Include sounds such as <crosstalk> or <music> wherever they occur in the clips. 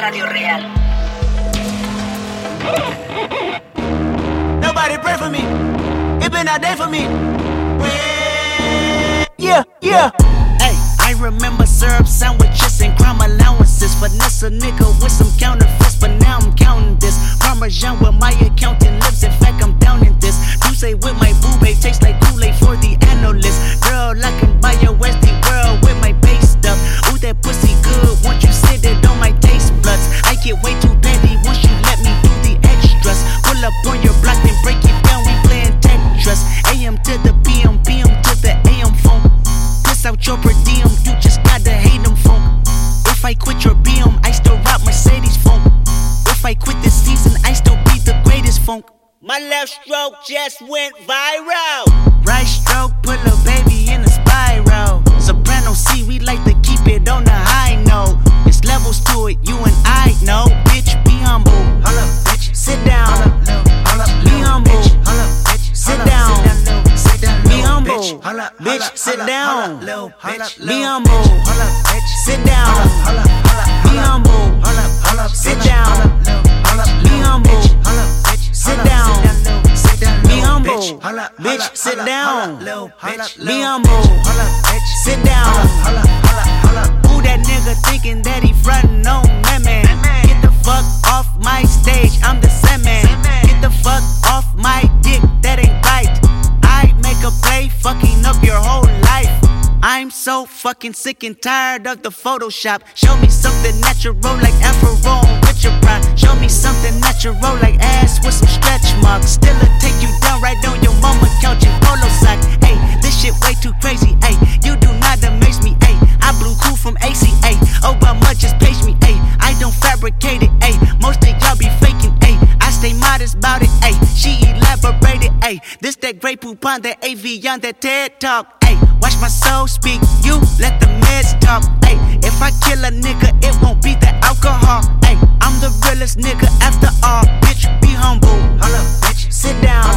Radio Real. Nobody pray for me. It been a day for me. Yeah, yeah. Hey, I remember syrup sandwiches and crime allowances. Finesse a nigga with some counterfeits, but now I'm counting this. Parmesan with my accountant lips. In fact, I'm down in this. You say with my boo babe tastes like Kool-Aid for the analyst. Girl, I can buy your Westie world with my base stuff. Ooh, that pussy good. Once you sit it on my taste buds, I get way too petty once you let me do the extras. Pull up on your block, then break it down. We playing Tetris. AM to the PM, PM to the AM phone. Piss out your per diem, you just gotta hate them phone. If I quit your BM, I still rock Mercedes phone. If I quit this season, I still be the greatest funk. My left stroke just went viral. Right stroke put a baby in a spiral. Soprano C, we like to and I know. Bitch, be humble. Hold up, bitch. Sit down. Be humble. Sit down. Be humble. Bitch, sit down. Be humble. Sit down. Be humble. Sit down. Be humble. Sit down. Be humble. Bitch, sit down. Be humble. Sit down. That nigga thinking that he frontin' on me, man? Get the fuck off my stage, I'm the same man. Get the fuck off my dick, that ain't right. I make a play, fucking up your whole life. I'm so fucking sick and tired of the Photoshop. Show me something natural like Afro with your pride. Show me something natural like ass with some stretch marks. Still a take you down right on your mama couch in polo socks. Hey, this shit way too crazy. Hey, you do not amaze me. Hey, I blew cool from ACA. Obama just page me. Hey, I don't fabricate it. Hey, most of y'all be faking. Hey, I stay modest about it. Hey, she elaborated. Hey, this that great poop on that AV on that TED talk. Hey, watch my soul speak. You let the meds talk. Hey, if I kill a nigga, it won't be the alcohol. Hey, I'm the realest nigga after all. Bitch, be humble. bitch. Sit down.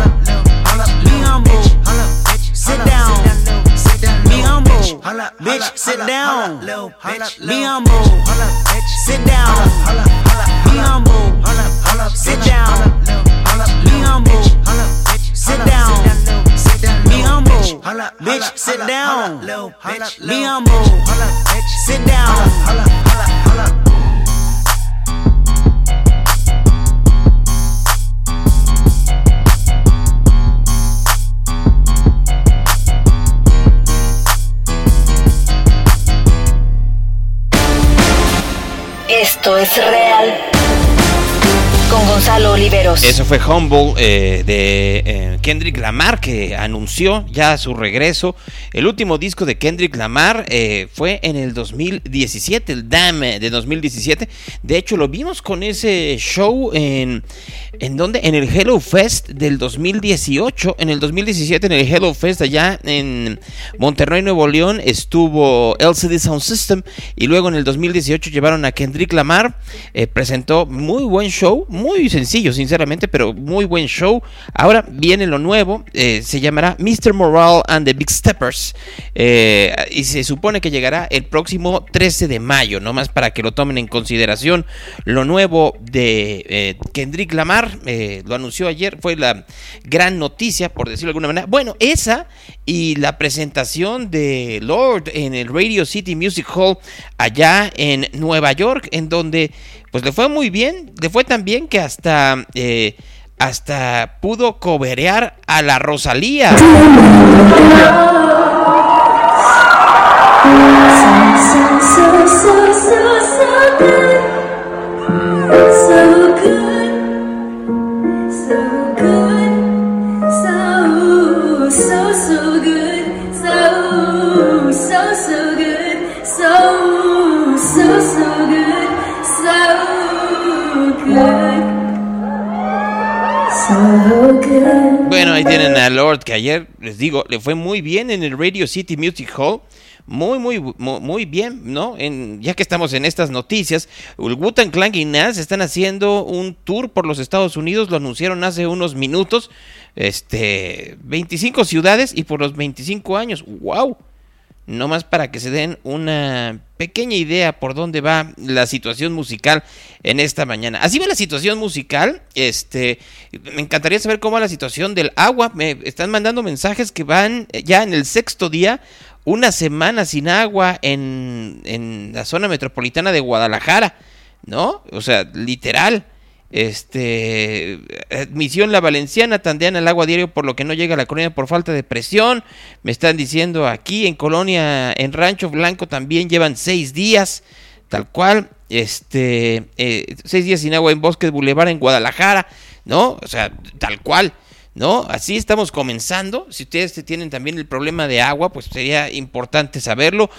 Be humble. Holla, bitch. Sit down. Be. Bitch, sit down. Be humble. Sit down. Be humble. Sit down. Be humble. Sit down. Be humble. Bitch, sit down. Be humble. Sit down. Esto es real. Eso fue Humble eh, de eh, Kendrick Lamar que anunció ya su regreso. El último disco de Kendrick Lamar eh, fue en el 2017, el Damn de 2017. De hecho, lo vimos con ese show en, ¿en dónde? En el Hello Fest del 2018. En el 2017, en el Hello Fest allá en Monterrey, Nuevo León, estuvo LCD Sound System. Y luego en el 2018 llevaron a Kendrick Lamar. presentó muy buen show, muy sencillo, sinceramente, pero muy buen show. Ahora viene lo nuevo, eh, se llamará Mr. Morale and the Big Steppers. eh, y se supone que llegará el próximo 13 de mayo, nomás para que lo tomen en consideración. Lo nuevo de eh, Kendrick Lamar, lo anunció ayer, fue la gran noticia, por decirlo de alguna manera. Bueno, esa y la presentación de Lord en el Radio City Music Hall allá en Nueva York, en donde pues le fue muy bien, le fue tan bien que hasta eh, hasta pudo coberear a la Rosalía. Bueno, ahí tienen a Lord que ayer les digo, le fue muy bien en el Radio City Music Hall. Muy, muy, muy, bien, ¿no? En, ya que estamos en estas noticias, el Wu-Tang Clan y Nas están haciendo un tour por los Estados Unidos, lo anunciaron hace unos minutos. Este, 25 ciudades y por los 25 años. ¡Wow! No más para que se den una pequeña idea por dónde va la situación musical en esta mañana. Así va la situación musical. Este, me encantaría saber cómo va la situación del agua. Me están mandando mensajes que van ya en el sexto día, una semana sin agua en, en la zona metropolitana de Guadalajara, ¿no? O sea, literal. Este, admisión La Valenciana, tandean el agua diario por lo que no llega a la colonia por falta de presión. Me están diciendo aquí en Colonia, en Rancho Blanco también llevan seis días, tal cual. Este, eh, seis días sin agua en Bosques Boulevard en Guadalajara, ¿no? O sea, tal cual. ¿No? Así estamos comenzando. Si ustedes tienen también el problema de agua, pues sería importante saberlo.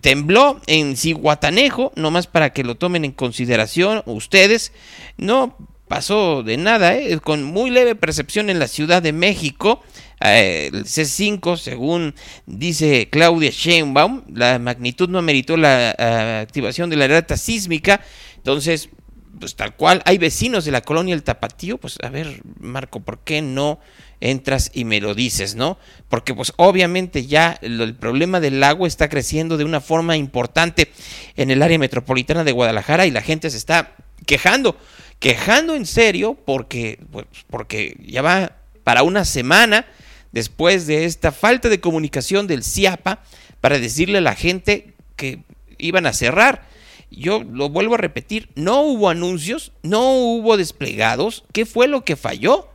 Tembló en Ciguatanejo, nomás para que lo tomen en consideración ustedes. No pasó de nada, ¿eh? con muy leve percepción en la Ciudad de México. Eh, el C5, según dice Claudia Sheinbaum, la magnitud no ameritó la eh, activación de la alerta sísmica. Entonces, pues tal cual, hay vecinos de la colonia El Tapatío, pues a ver, Marco, ¿por qué no entras y me lo dices, no? Porque pues obviamente ya el, problema del agua está creciendo de una forma importante en el área metropolitana de Guadalajara y la gente se está quejando, quejando en serio porque, pues, porque ya va para una semana después de esta falta de comunicación del CIAPA para decirle a la gente que iban a cerrar yo lo vuelvo a repetir, no hubo anuncios, no hubo desplegados. ¿Qué fue lo que falló?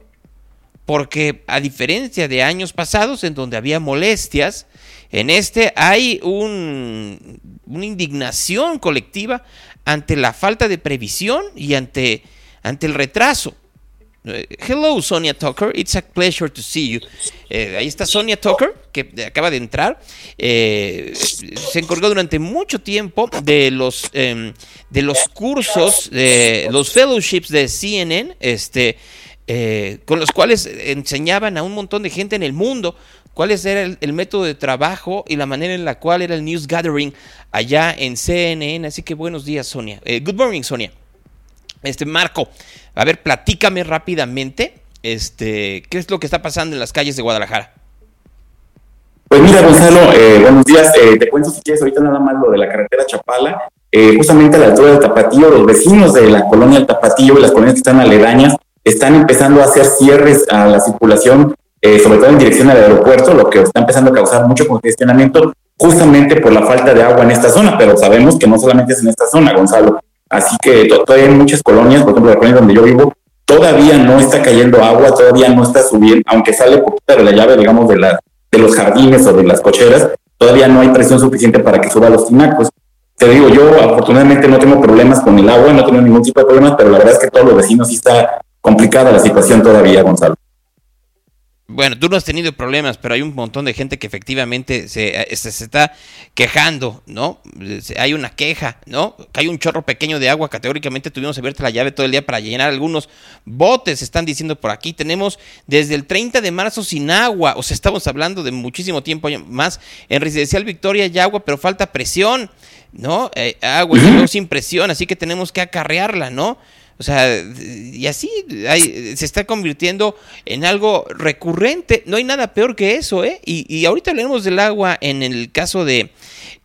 Porque a diferencia de años pasados en donde había molestias, en este hay un, una indignación colectiva ante la falta de previsión y ante, ante el retraso. Eh, hello, Sonia Tucker. It's a pleasure to see you. Eh, ahí está Sonia Tucker, que acaba de entrar. Eh, se encargó durante mucho tiempo de los, em, de los cursos, de los fellowships de CNN, este, con los cuales enseñaban a un montón de gente en el mundo cuál era el, el, método de trabajo y la manera en la cual era el news gathering allá en CNN. Así que buenos días, Sonia. good morning, Sonia. Este, Marco, a ver, platícame rápidamente, este, ¿qué es lo que está pasando en las calles de Guadalajara? Pues mira, Gonzalo, eh, buenos días. Eh, te cuento si quieres ahorita nada más lo de la carretera Chapala. Eh, justamente a la altura del Tapatío, los vecinos de la colonia del Tapatío y las colonias que están aledañas están empezando a hacer cierres a la circulación, sobre todo en dirección al aeropuerto, lo que está empezando a causar mucho congestionamiento justamente por la falta de agua en esta zona, pero sabemos que no solamente es en esta zona, Gonzalo. Así que todavía hay muchas colonias, por ejemplo, la colonia donde yo vivo, todavía no está cayendo agua, todavía no está subiendo, aunque sale poquita de la llave, digamos, de, la, de los jardines o de las cocheras, todavía no hay presión suficiente para que suba los tinacos. Te digo, yo afortunadamente no tengo problemas con el agua, no tengo ningún tipo de problemas, pero la verdad es que todos los vecinos sí está complicada la situación todavía, Gonzalo bueno, tú no has tenido problemas, pero hay un montón de gente que efectivamente se, eh, se, está quejando, ¿no? Hay una queja, ¿no? Hay un chorro pequeño de agua, categóricamente tuvimos abierta la llave todo el día para llenar algunos botes, están diciendo por aquí. Tenemos desde el 30 de marzo sin agua, o sea, estamos hablando de muchísimo tiempo más. En Residencial Victoria hay agua, pero falta presión, ¿no? Eh, agua <clears throat> sin presión, así que tenemos que acarrearla, ¿no? O sea, y así se está convirtiendo en algo recurrente. No hay nada peor que eso, ¿eh? Y, y ahorita hablemos del agua en el caso de,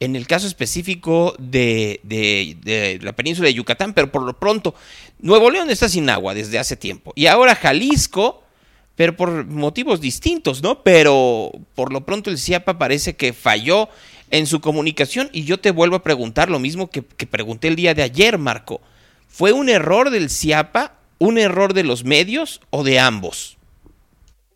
en el caso específico de, la península de Yucatán, pero por lo pronto, Nuevo León está sin agua desde hace tiempo. Y ahora Jalisco, pero por motivos distintos, ¿no? Pero por lo pronto el CIAPA parece que falló en su comunicación y yo te vuelvo a preguntar lo mismo que pregunté el día de ayer, Marco. ¿Fue un error del CIAPA, un error de los medios o de ambos?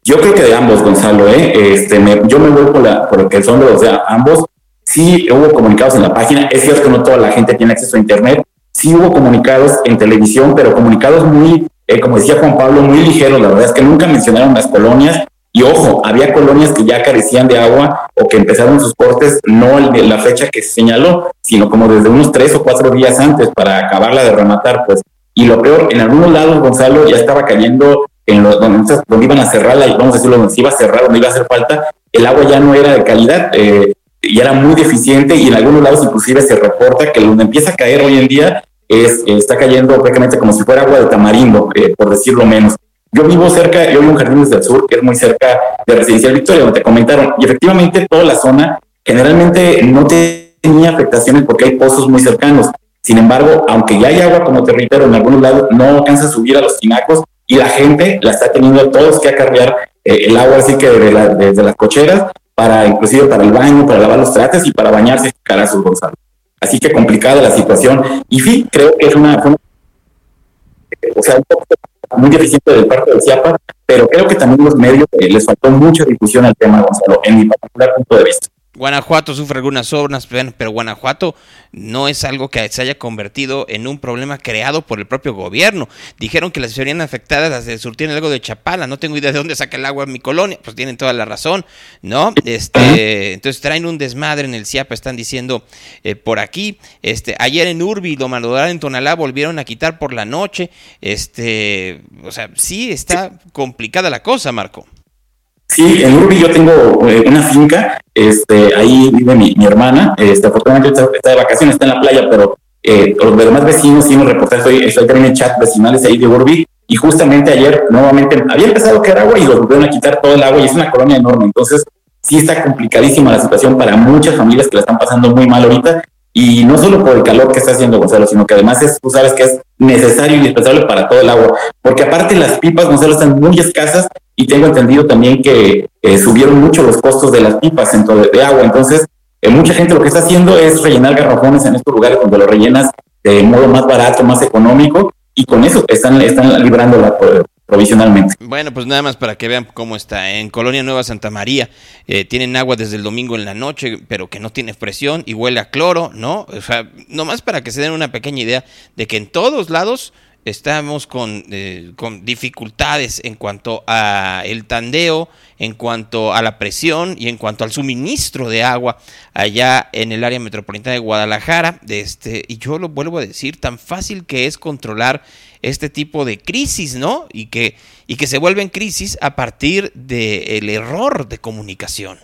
Yo creo que de ambos, Gonzalo. ¿eh? Este, yo me voy por, la, por el que son de los ambos. Sí hubo comunicados en la página. Es cierto que no toda la gente tiene acceso a Internet. Sí hubo comunicados en televisión, pero comunicados muy, eh, como decía Juan Pablo, muy ligeros. La verdad es que nunca mencionaron las colonias. Y ojo, había colonias que ya carecían de agua o que empezaron sus cortes no la fecha que se señaló, sino como desde unos tres o cuatro días antes para acabarla de rematar, pues. Y lo peor, en algunos lados, Gonzalo, ya estaba cayendo en los donde, iban a cerrarla, vamos a decirlo, donde se iba a cerrar, donde iba a hacer falta, el agua ya no era de calidad, eh, y era muy deficiente, y en algunos lados inclusive se reporta que donde empieza a caer hoy en día es, está cayendo prácticamente como si fuera agua de tamarindo, eh, por decirlo menos. Yo vivo cerca, yo vivo en Jardines del Sur, que es muy cerca de Residencial Victoria, donde te comentaron, y efectivamente toda la zona generalmente no tenía afectaciones porque hay pozos muy cercanos. Sin embargo, aunque ya hay agua, como te reitero, en algunos lados no alcanza a subir a los tinacos y la gente la está teniendo todos que acarrear eh, el agua así que desde, las cocheras para inclusive para el baño, para lavar los trates y para bañarse sus Gonzalo. Así que complicada la situación. Y sí, creo que es una, o sea, un poco muy deficiente del parte del CIAPA, pero creo que también los medios eh, les faltó mucha difusión al tema, Gonzalo, en mi particular punto de vista. Guanajuato sufre algunas zonas, pero Guanajuato no es algo que se haya convertido en un problema creado por el propio gobierno. Dijeron que las serían afectadas las de surtir el lago de Chapala. No tengo idea de dónde saca el agua en mi colonia. Pues tienen toda la razón, ¿no? Este, entonces traen un desmadre en el CIAPA, están diciendo eh, por aquí. Este, ayer en Urbi, lo mandaron en Tonalá, volvieron a quitar por la noche. Este, o sea, sí está complicada la cosa, Marco. Sí, en Urbi yo tengo eh, una finca, este, ahí vive mi, hermana, este, afortunadamente está, de vacaciones, está en la playa, pero eh, los demás vecinos sí nos reportaron, estoy, estoy en chat vecinales ahí de Urbi, y justamente ayer nuevamente había empezado a caer agua y los volvieron a quitar todo el agua y es una colonia enorme, entonces sí está complicadísima la situación para muchas familias que la están pasando muy mal ahorita, y no solo por el calor que está haciendo Gonzalo, sino que además es, tú sabes que es necesario y indispensable para todo el agua, porque aparte las pipas, Gonzalo, están muy escasas y tengo entendido también que eh, subieron mucho los costos de las pipas en todo, de agua. Entonces, eh, mucha gente lo que está haciendo es rellenar garrafones en estos lugares donde lo rellenas de modo más barato, más económico, y con eso están, están librando la, provisionalmente. Bueno, pues nada más para que vean cómo está. En Colonia Nueva Santa María eh, tienen agua desde el domingo en la noche, pero que no tiene presión y huele a cloro, ¿no? O sea, nomás para que se den una pequeña idea de que en todos lados estamos con, eh, con, dificultades en cuanto a el tandeo, en cuanto a la presión y en cuanto al suministro de agua allá en el área metropolitana de Guadalajara. Este, y yo lo vuelvo a decir, tan fácil que es controlar este tipo de crisis, ¿no? Y que, y que se vuelven crisis a partir del error de comunicación.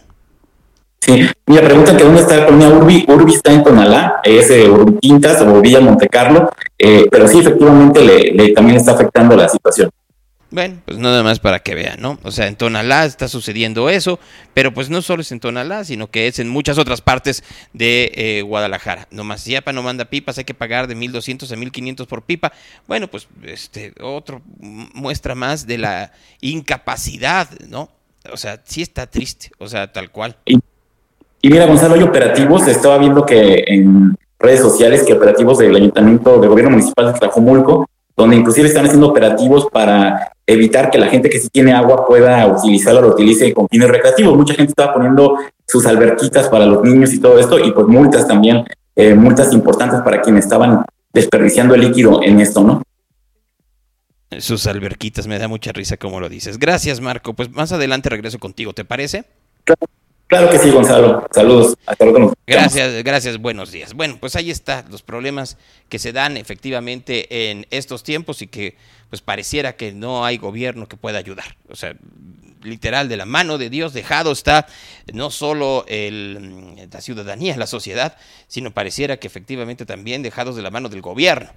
Sí, mira, pregunta que dónde está la colonia Urbi. Urbi está en Tonalá, es eh, Urbi Quintas o Villa Montecarlo, eh, pero sí, efectivamente, le, también está afectando la situación. Bueno, pues nada más para que vean, ¿no? O sea, en Tonalá está sucediendo eso, pero pues no solo es en Tonalá, sino que es en muchas otras partes de eh, Guadalajara. Nomás Ciapa no manda pipas, hay que pagar de 1.200 a 1.500 por pipa. Bueno, pues este otro muestra más de la incapacidad, ¿no? O sea, sí está triste, o sea, tal cual. Y mira, Gonzalo, hay operativos, estaba viendo que en redes sociales que operativos del Ayuntamiento de Gobierno Municipal de Tlajomulco, donde inclusive están haciendo operativos para evitar que la gente que sí tiene agua pueda utilizarla, lo utilice con fines recreativos. Mucha gente estaba poniendo sus alberquitas para los niños y todo esto, y pues multas también, eh, multas importantes para quienes estaban desperdiciando el líquido en esto, ¿no? Sus alberquitas, me da mucha risa como lo dices. Gracias, Marco. Pues más adelante regreso contigo, ¿te parece? Claro. Claro que sí, Gonzalo. Saludos. Hasta luego. Gracias, gracias. Buenos días. Bueno, pues ahí está los problemas que se dan efectivamente en estos tiempos y que pues pareciera que no hay gobierno que pueda ayudar. O sea, literal de la mano de Dios dejado está no solo el, la ciudadanía, la sociedad, sino pareciera que efectivamente también dejados de la mano del gobierno.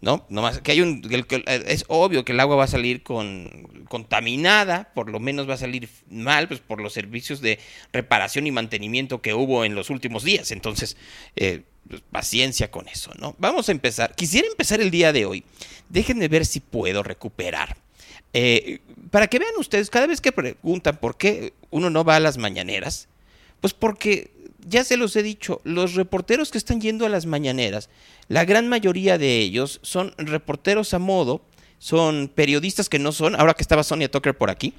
¿no? Nomás que hay un, es obvio que el agua va a salir con, contaminada, por lo menos va a salir mal, pues por los servicios de reparación y mantenimiento que hubo en los últimos días. Entonces, eh, pues, paciencia con eso, ¿no? Vamos a empezar. Quisiera empezar el día de hoy. Déjenme ver si puedo recuperar. Eh, para que vean ustedes, cada vez que preguntan por qué uno no va a las mañaneras, pues porque ya se los he dicho, los reporteros que están yendo a las mañaneras, la gran mayoría de ellos son reporteros a modo, son periodistas que no son, ahora que estaba Sonia Tucker por aquí,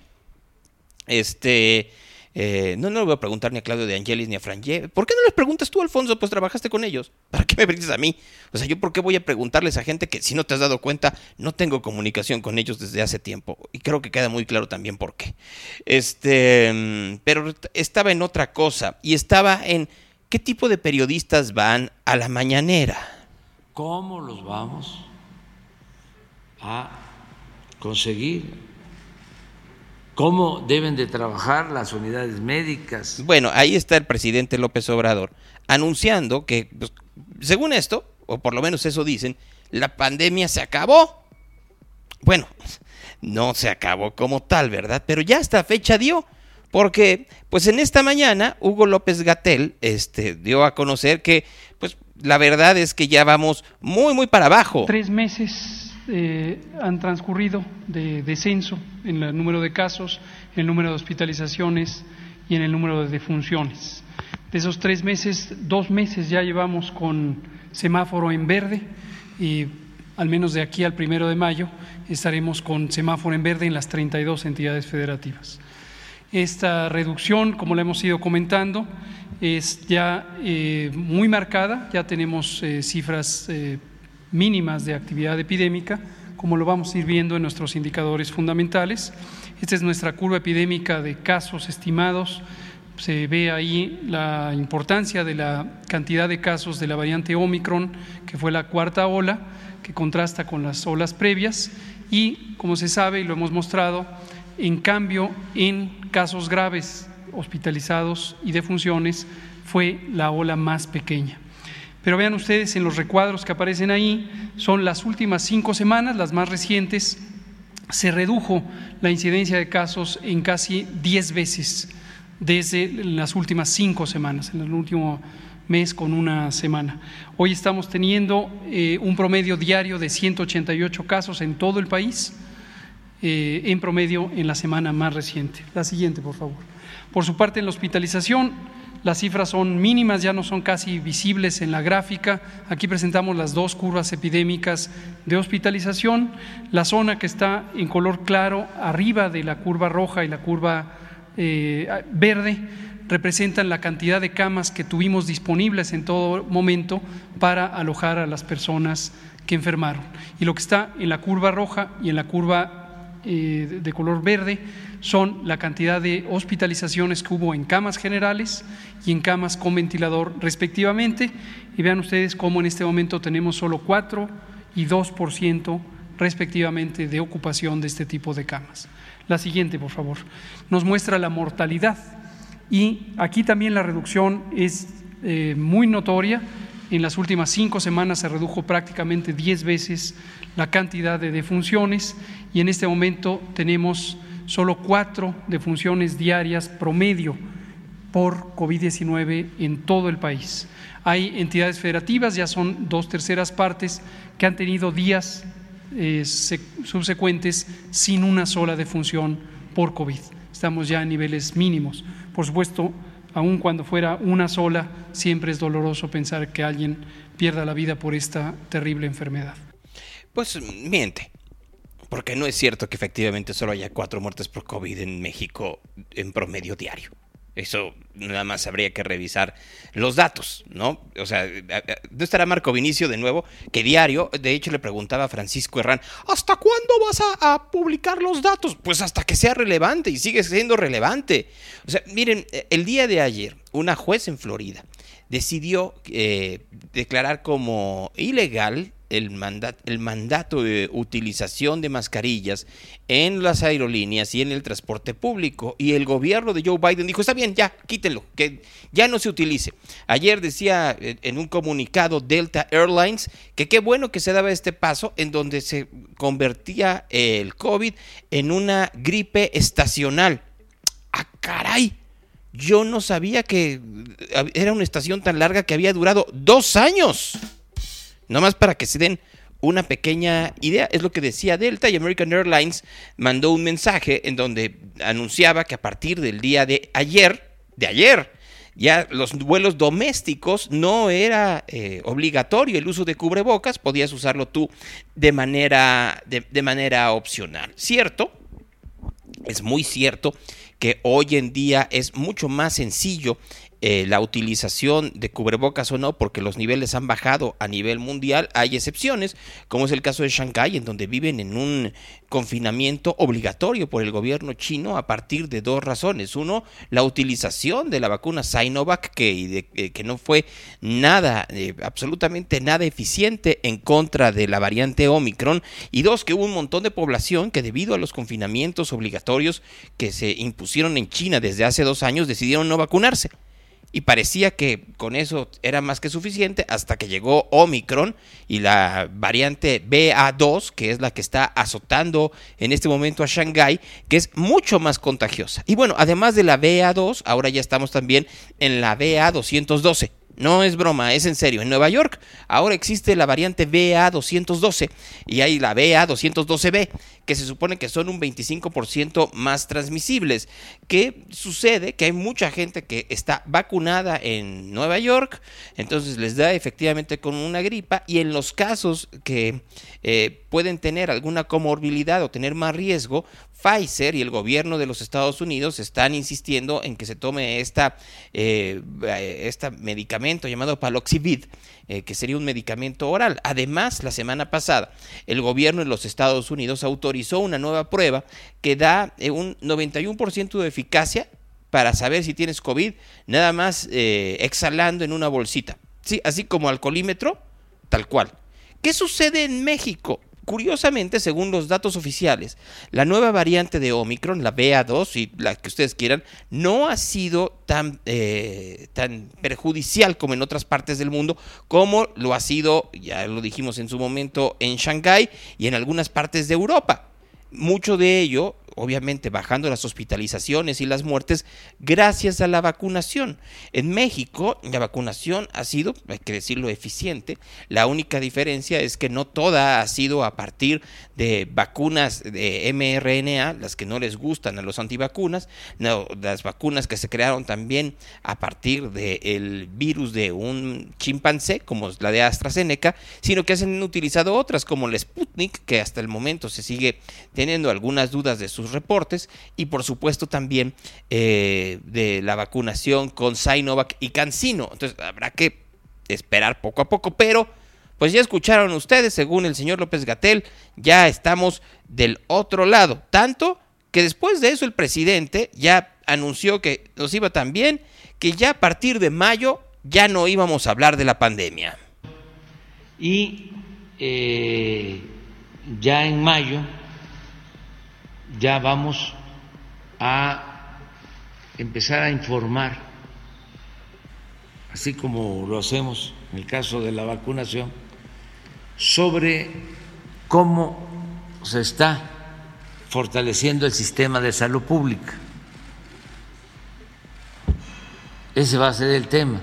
este, eh, no, no le voy a preguntar ni a Claudio de Angelis ni a Franje. ¿Por qué no les preguntas tú, Alfonso? Pues trabajaste con ellos. ¿Para qué me preguntas a mí? O sea, ¿yo por qué voy a preguntarles a gente que, si no te has dado cuenta, no tengo comunicación con ellos desde hace tiempo? Y creo que queda muy claro también por qué. Este, mm, pero estaba en otra cosa. Y estaba en qué tipo de periodistas van a la mañanera. ¿Cómo los vamos a conseguir? Cómo deben de trabajar las unidades médicas. Bueno, ahí está el presidente López Obrador anunciando que, pues, según esto, o por lo menos eso dicen, la pandemia se acabó. Bueno, <laughs> no se acabó como tal, ¿verdad? Pero ya esta fecha dio. Porque, pues en esta mañana, Hugo López Gatel este, dio a conocer que, pues la verdad es que ya vamos muy, muy para abajo. Tres meses eh, han transcurrido de descenso en el número de casos, en el número de hospitalizaciones y en el número de defunciones. De esos tres meses, dos meses ya llevamos con semáforo en verde y al menos de aquí al primero de mayo estaremos con semáforo en verde en las 32 entidades federativas. Esta reducción, como la hemos ido comentando, es ya eh, muy marcada, ya tenemos eh, cifras eh, mínimas de actividad epidémica, como lo vamos a ir viendo en nuestros indicadores fundamentales. Esta es nuestra curva epidémica de casos estimados. Se ve ahí la importancia de la cantidad de casos de la variante Omicron, que fue la cuarta ola, que contrasta con las olas previas. Y, como se sabe y lo hemos mostrado, en cambio, en casos graves, hospitalizados y defunciones, fue la ola más pequeña. Pero vean ustedes en los recuadros que aparecen ahí, son las últimas cinco semanas, las más recientes, se redujo la incidencia de casos en casi diez veces desde las últimas cinco semanas, en el último mes con una semana. Hoy estamos teniendo eh, un promedio diario de 188 casos en todo el país eh, en promedio en la semana más reciente. La siguiente, por favor. Por su parte, en la hospitalización, las cifras son mínimas, ya no son casi visibles en la gráfica. Aquí presentamos las dos curvas epidémicas de hospitalización. La zona que está en color claro, arriba de la curva roja y la curva eh, verde, representan la cantidad de camas que tuvimos disponibles en todo momento para alojar a las personas que enfermaron. Y lo que está en la curva roja y en la curva eh, de color verde son la cantidad de hospitalizaciones que hubo en camas generales y en camas con ventilador respectivamente. Y vean ustedes cómo en este momento tenemos solo 4 y 2% respectivamente de ocupación de este tipo de camas. La siguiente, por favor, nos muestra la mortalidad. Y aquí también la reducción es eh, muy notoria. En las últimas cinco semanas se redujo prácticamente 10 veces la cantidad de defunciones y en este momento tenemos solo cuatro defunciones diarias promedio por COVID-19 en todo el país. Hay entidades federativas, ya son dos terceras partes, que han tenido días eh, subsecuentes sin una sola defunción por COVID. Estamos ya a niveles mínimos. Por supuesto, aun cuando fuera una sola, siempre es doloroso pensar que alguien pierda la vida por esta terrible enfermedad. Pues miente. Porque no es cierto que efectivamente solo haya cuatro muertes por COVID en México en promedio diario. Eso nada más habría que revisar los datos, ¿no? O sea, ¿no estará Marco Vinicio de nuevo? Que diario, de hecho le preguntaba a Francisco Herrán, ¿hasta cuándo vas a, publicar los datos? Pues hasta que sea relevante y sigue siendo relevante. O sea, miren, el día de ayer, una juez en Florida decidió eh, declarar como ilegal el, el mandato de utilización de mascarillas en las aerolíneas y en el transporte público. Y el gobierno de Joe Biden dijo, está bien, ya, quítenlo, que ya no se utilice. Ayer decía eh, en un comunicado Delta Airlines que qué bueno que se daba este paso en donde se convertía el COVID en una gripe estacional. ¡Ah, caray! Yo no sabía que era una estación tan larga que había durado dos años. Nomás para que se den una pequeña idea. Es lo que decía Delta y American Airlines mandó un mensaje en donde anunciaba que a partir del día de ayer, de ayer, ya los vuelos domésticos no era eh, obligatorio el uso de cubrebocas, podías usarlo tú de manera, de manera opcional. ¿Cierto? Es muy cierto que hoy en día es mucho más sencillo eh, la utilización de cubrebocas o no, porque los niveles han bajado a nivel mundial. Hay excepciones, como es el caso de Shanghái, en donde viven en un confinamiento obligatorio por el gobierno chino a partir de dos razones. Uno, la utilización de la vacuna Sinovac, que, eh, que no fue nada, eh, absolutamente nada eficiente en contra de la variante Omicron. Y dos, que hubo un montón de población que debido a los confinamientos obligatorios que se impusieron en China desde hace dos años decidieron no vacunarse y parecía que con eso era más que suficiente hasta que llegó Omicron y la variante BA2, que es la que está azotando en este momento a Shanghái, que es mucho más contagiosa. Y bueno, además de la BA2, ahora ya estamos también en la BA212. No es broma, es en serio. En Nueva York ahora existe la variante BA212 y hay la BA212B, que se supone que son un 25% más transmisibles. ¿Qué sucede? Que hay mucha gente que está vacunada en Nueva York, entonces les da efectivamente con una gripa y en los casos que eh, pueden tener alguna comorbilidad o tener más riesgo, Pfizer y el gobierno de los Estados Unidos están insistiendo en que se tome esta, este medicamento llamado Paloxivid, eh, que sería un medicamento oral. Además, la semana pasada, el gobierno de los Estados Unidos autorizó una nueva prueba que da eh, un 91% de eficacia para saber si tienes COVID, nada más exhalando en una bolsita. Sí, así como alcoholímetro, tal cual. ¿Qué sucede en México? Curiosamente, según los datos oficiales, la nueva variante de Omicron, la BA2 y la que ustedes quieran, no ha sido tan, eh, tan perjudicial como en otras partes del mundo, como lo ha sido, ya lo dijimos en su momento, en Shanghái y en algunas partes de Europa. Mucho de ello obviamente bajando las hospitalizaciones y las muertes gracias a la vacunación. En México la vacunación ha sido, hay que decirlo, eficiente. La única diferencia es que no toda ha sido a partir de vacunas de mRNA, las que no les gustan a los antivacunas, no, las vacunas que se crearon también a partir del virus de un chimpancé, como la de AstraZeneca, sino que se han utilizado otras como la Sputnik, que hasta el momento se sigue teniendo algunas dudas de sus reportes y por supuesto también eh, de la vacunación con Sinovac y CanSino. Entonces habrá que esperar poco a poco, pero pues ya escucharon ustedes, según el señor López Gatel, ya estamos del otro lado. Tanto que después de eso el presidente ya anunció que nos iba tan bien que ya a partir de mayo ya no íbamos a hablar de la pandemia. Y eh, ya en mayo ya vamos a empezar a informar, así como lo hacemos en el caso de la vacunación, sobre cómo se está fortaleciendo el sistema de salud pública. Ese va a ser el tema.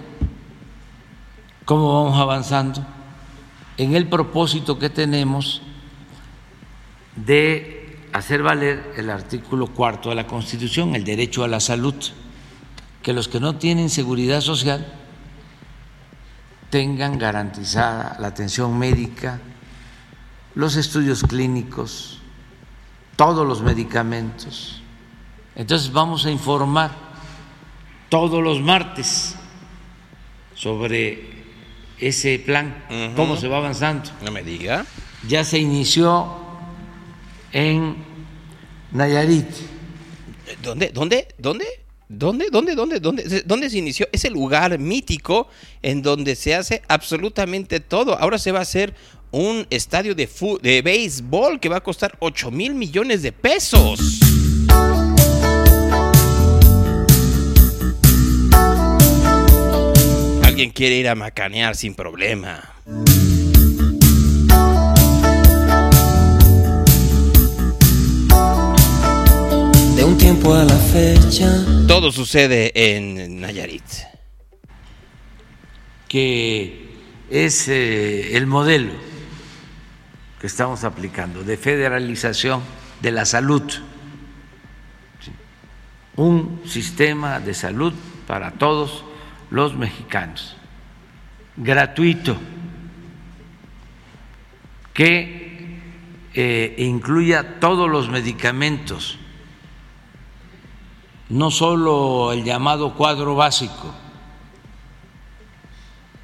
¿Cómo vamos avanzando en el propósito que tenemos de hacer valer el artículo cuarto de la Constitución, el derecho a la salud, que los que no tienen seguridad social tengan garantizada la atención médica, los estudios clínicos, todos los medicamentos. Entonces vamos a informar todos los martes sobre ese plan, cómo se va avanzando. No me diga. Ya se inició en Nayarit. ¿Dónde? ¿Dónde? ¿Dónde? ¿Dónde, dónde, dónde, dónde, dónde se inició? Es el lugar mítico en donde se hace absolutamente todo. Ahora se va a hacer un estadio de, de béisbol que va a costar 8 mil millones de pesos. Alguien quiere ir a macanear sin problema. Tiempo a la fecha. Todo sucede en Nayarit. Que es eh, el modelo que estamos aplicando de federalización de la salud. Un sistema de salud para todos los mexicanos, gratuito, que eh, incluya todos los medicamentos no solo el llamado cuadro básico,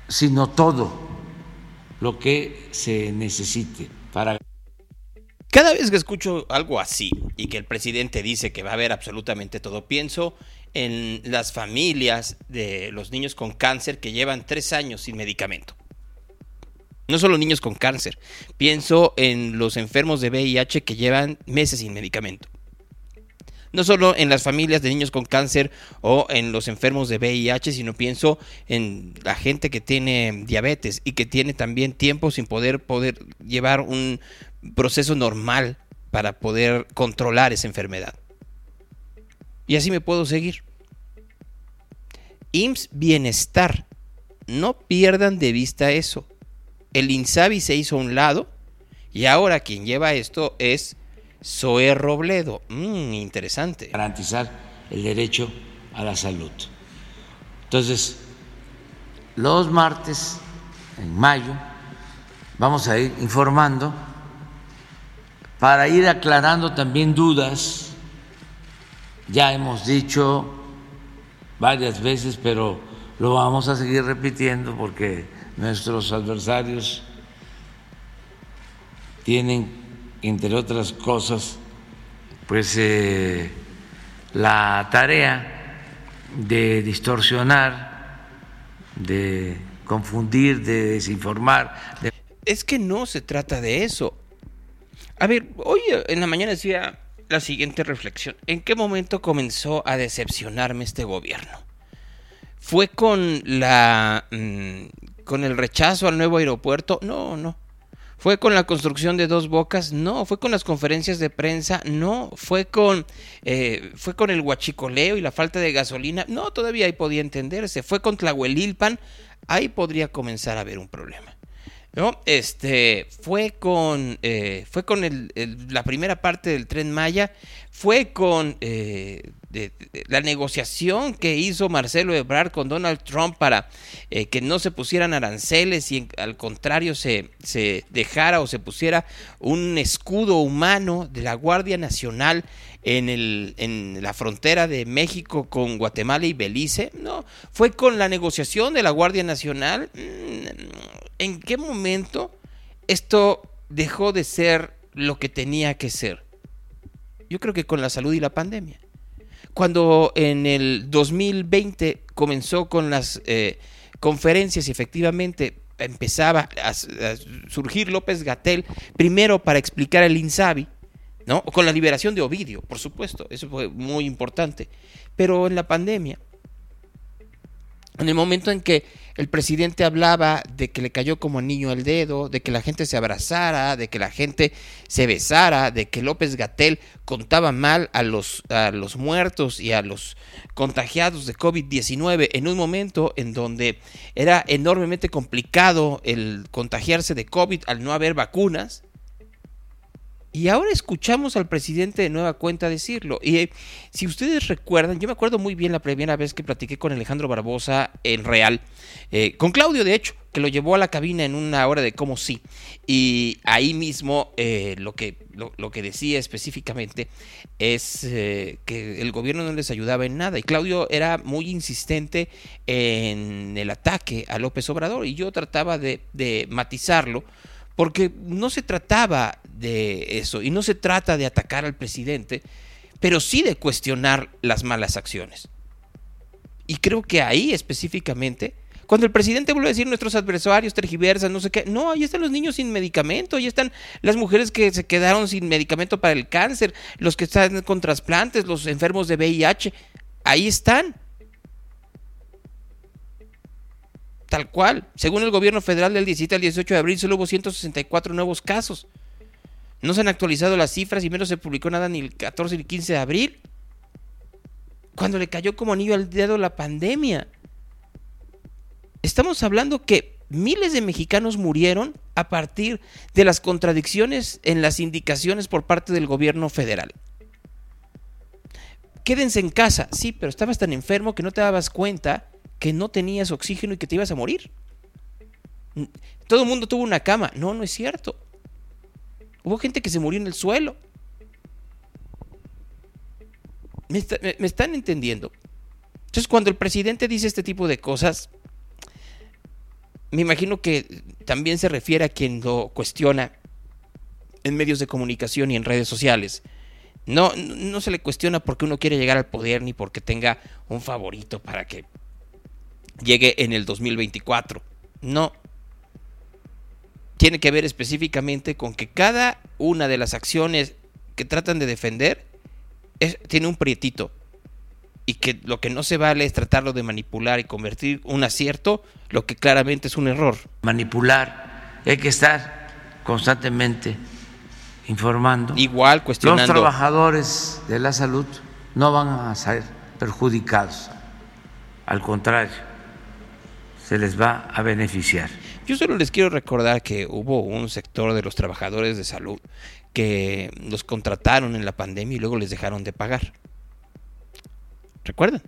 sino todo lo que se necesite para... Cada vez que escucho algo así y que el presidente dice que va a haber absolutamente todo, pienso en las familias de los niños con cáncer que llevan tres años sin medicamento. No solo niños con cáncer, pienso en los enfermos de VIH que llevan meses sin medicamento No solo en las familias de niños con cáncer o en los enfermos de VIH, sino pienso en la gente que tiene diabetes y que tiene también tiempo sin poder, poder llevar un proceso normal para poder controlar esa enfermedad. Y así me puedo seguir. IMSS Bienestar. No pierdan de vista eso. El INSABI se hizo a un lado y ahora quien lleva esto es Zoe Robledo. Mm, interesante. Garantizar el derecho a la salud. Entonces, los martes, en mayo, vamos a ir informando para ir aclarando también dudas. Ya hemos dicho varias veces, pero lo vamos a seguir repitiendo porque nuestros adversarios tienen, entre otras cosas, pues eh, la tarea de distorsionar, de confundir, de desinformar. Es que no se trata de eso. A ver, hoy en la mañana decía la siguiente reflexión. ¿En qué momento comenzó a decepcionarme este gobierno? ¿Fue con la mm, con el rechazo al nuevo aeropuerto? No, no. ¿Fue con la construcción de dos bocas? No. ¿Fue con las conferencias de prensa? No. ¿Fue con, eh, ¿Fue con el huachicoleo y la falta de gasolina? No, todavía ahí podía entenderse. ¿Fue con Tlahuelilpan? Ahí podría comenzar a haber un problema. ¿no? Este fue con eh, fue con el, la primera parte del tren Maya, fue con eh, la negociación que hizo Marcelo Ebrard con Donald Trump para eh, que no se pusieran aranceles y al contrario se, se dejara o se pusiera un escudo humano de la Guardia Nacional en, el, en la frontera de México con Guatemala y Belice. No, fue con la negociación de la Guardia Nacional. Mm, ¿En qué momento esto dejó de ser lo que tenía que ser? Yo creo que con la salud y la pandemia. Cuando en el 2020 comenzó con las eh, conferencias y efectivamente empezaba a, surgir López Gatel, primero para explicar el INSABI, ¿no? Con la liberación de Ovidio, por supuesto, eso fue muy importante. Pero en la pandemia, en el momento en que el presidente hablaba de que le cayó como niño el dedo, de que la gente se abrazara, de que la gente se besara, de que López Gatel contaba mal a los, a los muertos y a los contagiados de COVID-19 en un momento en donde era enormemente complicado el contagiarse de COVID al no haber vacunas, y ahora escuchamos al presidente de nueva cuenta decirlo. Y eh, si ustedes recuerdan, yo me acuerdo muy bien la primera vez que platiqué con Alejandro Barbosa en Real, eh, con Claudio de hecho, que lo llevó a la cabina en una hora de cómo sí. Y ahí mismo eh, lo, que, lo, que decía específicamente es que el gobierno no les ayudaba en nada. Y Claudio era muy insistente en el ataque a López Obrador y yo trataba de, de matizarlo porque no se trataba de eso y no se trata de atacar al presidente, pero sí de cuestionar las malas acciones. Y creo que ahí específicamente, cuando el presidente vuelve a decir nuestros adversarios tergiversan, no sé qué, no, ahí están los niños sin medicamento, ahí están las mujeres que se quedaron sin medicamento para el cáncer, los que están con trasplantes, los enfermos de VIH, ahí están. Tal cual. Según el gobierno federal del 17 al 18 de abril, solo hubo 164 nuevos casos. No se han actualizado las cifras y menos se publicó nada ni el 14 ni el 15 de abril. Cuando le cayó como anillo al dedo la pandemia. Estamos hablando que miles de mexicanos murieron a partir de las contradicciones en las indicaciones por parte del gobierno federal. Quédense en casa, sí, pero estabas tan enfermo que no te dabas cuenta que no tenías oxígeno y que te ibas a morir. Todo el mundo tuvo una cama. No, no es cierto. Hubo gente que se murió en el suelo. Me, están entendiendo. Entonces, cuando el presidente dice este tipo de cosas, me imagino que también se refiere a quien lo cuestiona en medios de comunicación y en redes sociales. No, no se le cuestiona porque uno quiere llegar al poder ni porque tenga un favorito para que llegue en el 2024. No. Tiene que ver específicamente con que cada una de las acciones que tratan de defender es- tiene un prietito y que lo que no se vale es tratarlo de manipular y convertir un acierto, lo que claramente es un error. manipular, hay que estar constantemente informando. Igual Los cuestionando. trabajadores de la salud no van a ser perjudicados, al contrario, se les va a beneficiar. Yo solo les quiero recordar que hubo un sector de los trabajadores de salud que los contrataron en la pandemia y luego les dejaron de pagar. ¿Recuerdan?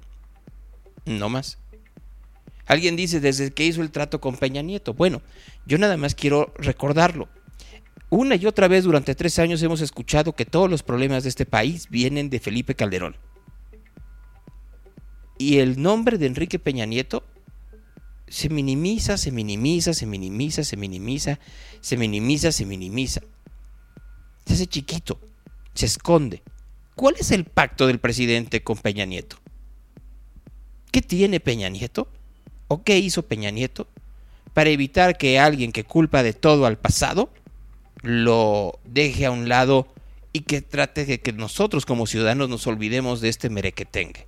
No más. Alguien dice desde que hizo el trato con Peña Nieto. Bueno, yo nada más quiero recordarlo. Una y otra vez durante tres años hemos escuchado que todos los problemas de este país vienen de Felipe Calderón. Y el nombre de Enrique Peña Nieto se minimiza, se minimiza, se minimiza, se minimiza, se minimiza, se minimiza. Se hace chiquito, se esconde. ¿Cuál es el pacto del presidente con Peña Nieto? ¿Qué tiene Peña Nieto? ¿O qué hizo Peña Nieto para evitar que alguien que culpa de todo al pasado lo deje a un lado y que trate de que nosotros como ciudadanos nos olvidemos de este merequetengue?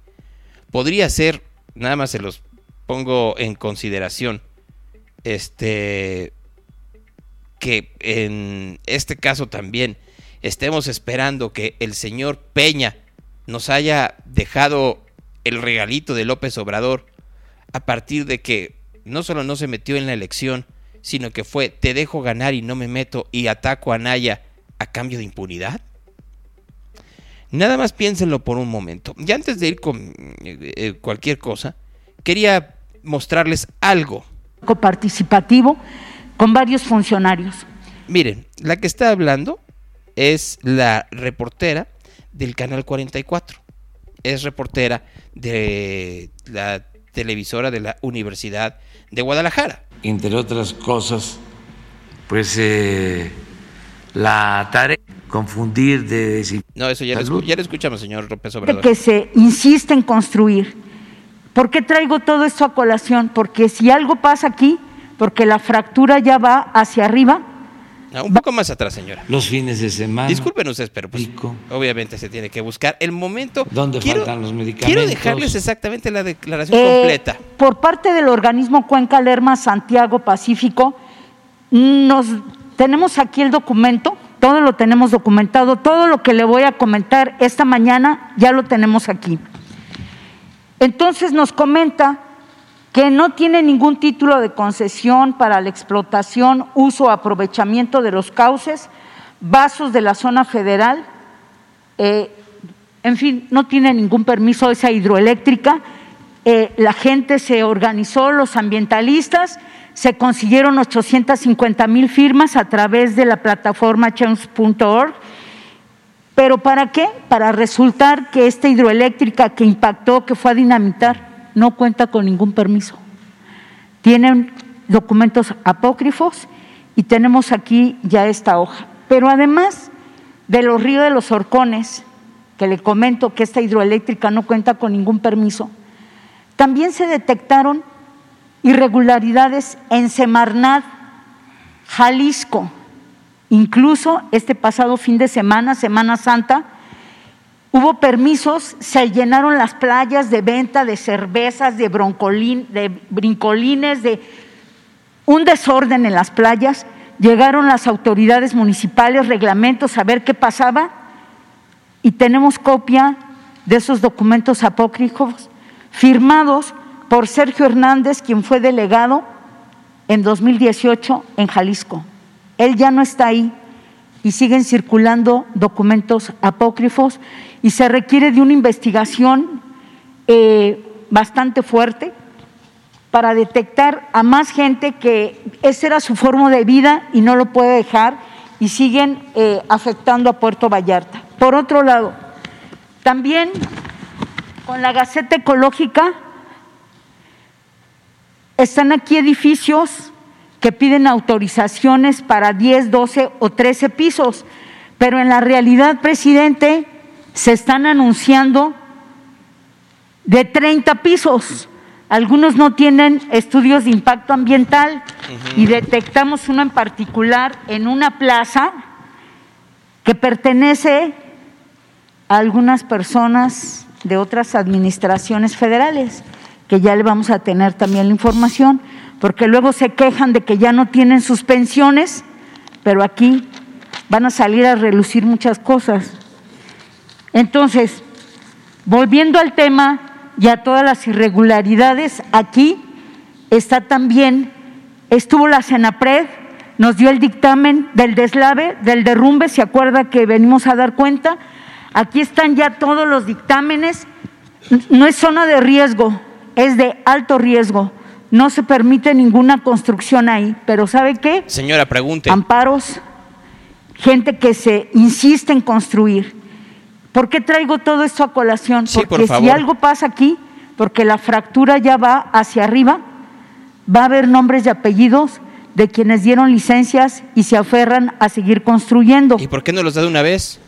Podría ser, nada más se los pongo en consideración, este, que en este caso también estemos esperando que el señor Peña nos haya dejado el regalito de López Obrador a partir de que no solo no se metió en la elección, sino que fue te dejo ganar y no me meto y ataco a Naya a cambio de impunidad? Nada más piénsenlo por un momento. Y antes de ir con eh, eh, cualquier cosa, quería mostrarles algo. participativo con varios funcionarios. Miren, la que está hablando es la reportera del Canal 44. Es reportera de la televisora de la Universidad de Guadalajara. Entre otras cosas, pues eh, la tarea confundir de desin- No, eso ya lo, Salud. escu- ya lo escuchamos, señor López de Obrador. que se insiste en construir. ¿Por qué traigo todo esto a colación? Porque si algo pasa aquí, porque la fractura ya va hacia arriba, un poco más atrás, señora. los fines de semana. Disculpen ustedes, pero pues, Rico. obviamente se tiene que buscar el momento. ¿Dónde quiero, faltan los medicamentos? Quiero dejarles exactamente la declaración eh, completa. por parte del organismo Cuenca Lerma Santiago Pacífico, nos tenemos aquí el documento, todo lo tenemos documentado, todo lo que le voy a comentar esta mañana ya lo tenemos aquí. Entonces nos comenta que no tiene ningún título de concesión para la explotación, uso o aprovechamiento de los cauces, vasos de la zona federal, eh, en fin, no tiene ningún permiso esa hidroeléctrica. Eh, la gente se organizó, los ambientalistas, se consiguieron 850 mil firmas a través de la plataforma change.org. ¿Pero para qué? Para resultar que esta hidroeléctrica que impactó, que fue a dinamitar, no cuenta con ningún permiso. Tienen documentos apócrifos y tenemos aquí ya esta hoja. Pero además de los ríos de los Orcones, que le comento que esta hidroeléctrica no cuenta con ningún permiso, también se detectaron irregularidades en Semarnat, Jalisco. Incluso este pasado fin de semana, Semana Santa, hubo permisos, se llenaron las playas de venta de cervezas, de, broncolín, de brincolines, de un desorden en las playas. Llegaron las autoridades municipales, reglamentos, a ver qué pasaba y tenemos copia de esos documentos apócrifos firmados por Sergio Hernández, quien fue delegado en 2018 en Jalisco. Él ya no está ahí y siguen circulando documentos apócrifos y se requiere de una investigación eh, bastante fuerte para detectar a más gente que esa era su forma de vida y no lo puede dejar y siguen eh, afectando a Puerto Vallarta. Por otro lado, también con la Gaceta Ecológica están aquí edificios que piden autorizaciones para 10, 12 o 13 pisos, pero en la realidad, presidente, se están anunciando de 30 pisos. Algunos no tienen estudios de impacto ambiental y detectamos uno en particular en una plaza que pertenece a algunas personas de otras administraciones federales, que ya le vamos a tener también la información, porque luego se quejan de que ya no tienen sus pensiones, pero aquí van a salir a relucir muchas cosas. Entonces, volviendo al tema y a todas las irregularidades, aquí está también, estuvo la Senapred, nos dio el dictamen del deslave, del derrumbe, se acuerda que venimos a dar cuenta. Aquí están ya todos los dictámenes. No es zona de riesgo, es de alto riesgo. No se permite ninguna construcción ahí, pero ¿sabe qué? Señora, pregunte. Amparos, gente que se insiste en construir. ¿Por qué traigo todo esto a colación? Sí, por porque si algo pasa aquí, porque la fractura ya va hacia arriba, va a haber nombres y apellidos de quienes dieron licencias y se aferran a seguir construyendo. ¿Y por qué no los da de una vez?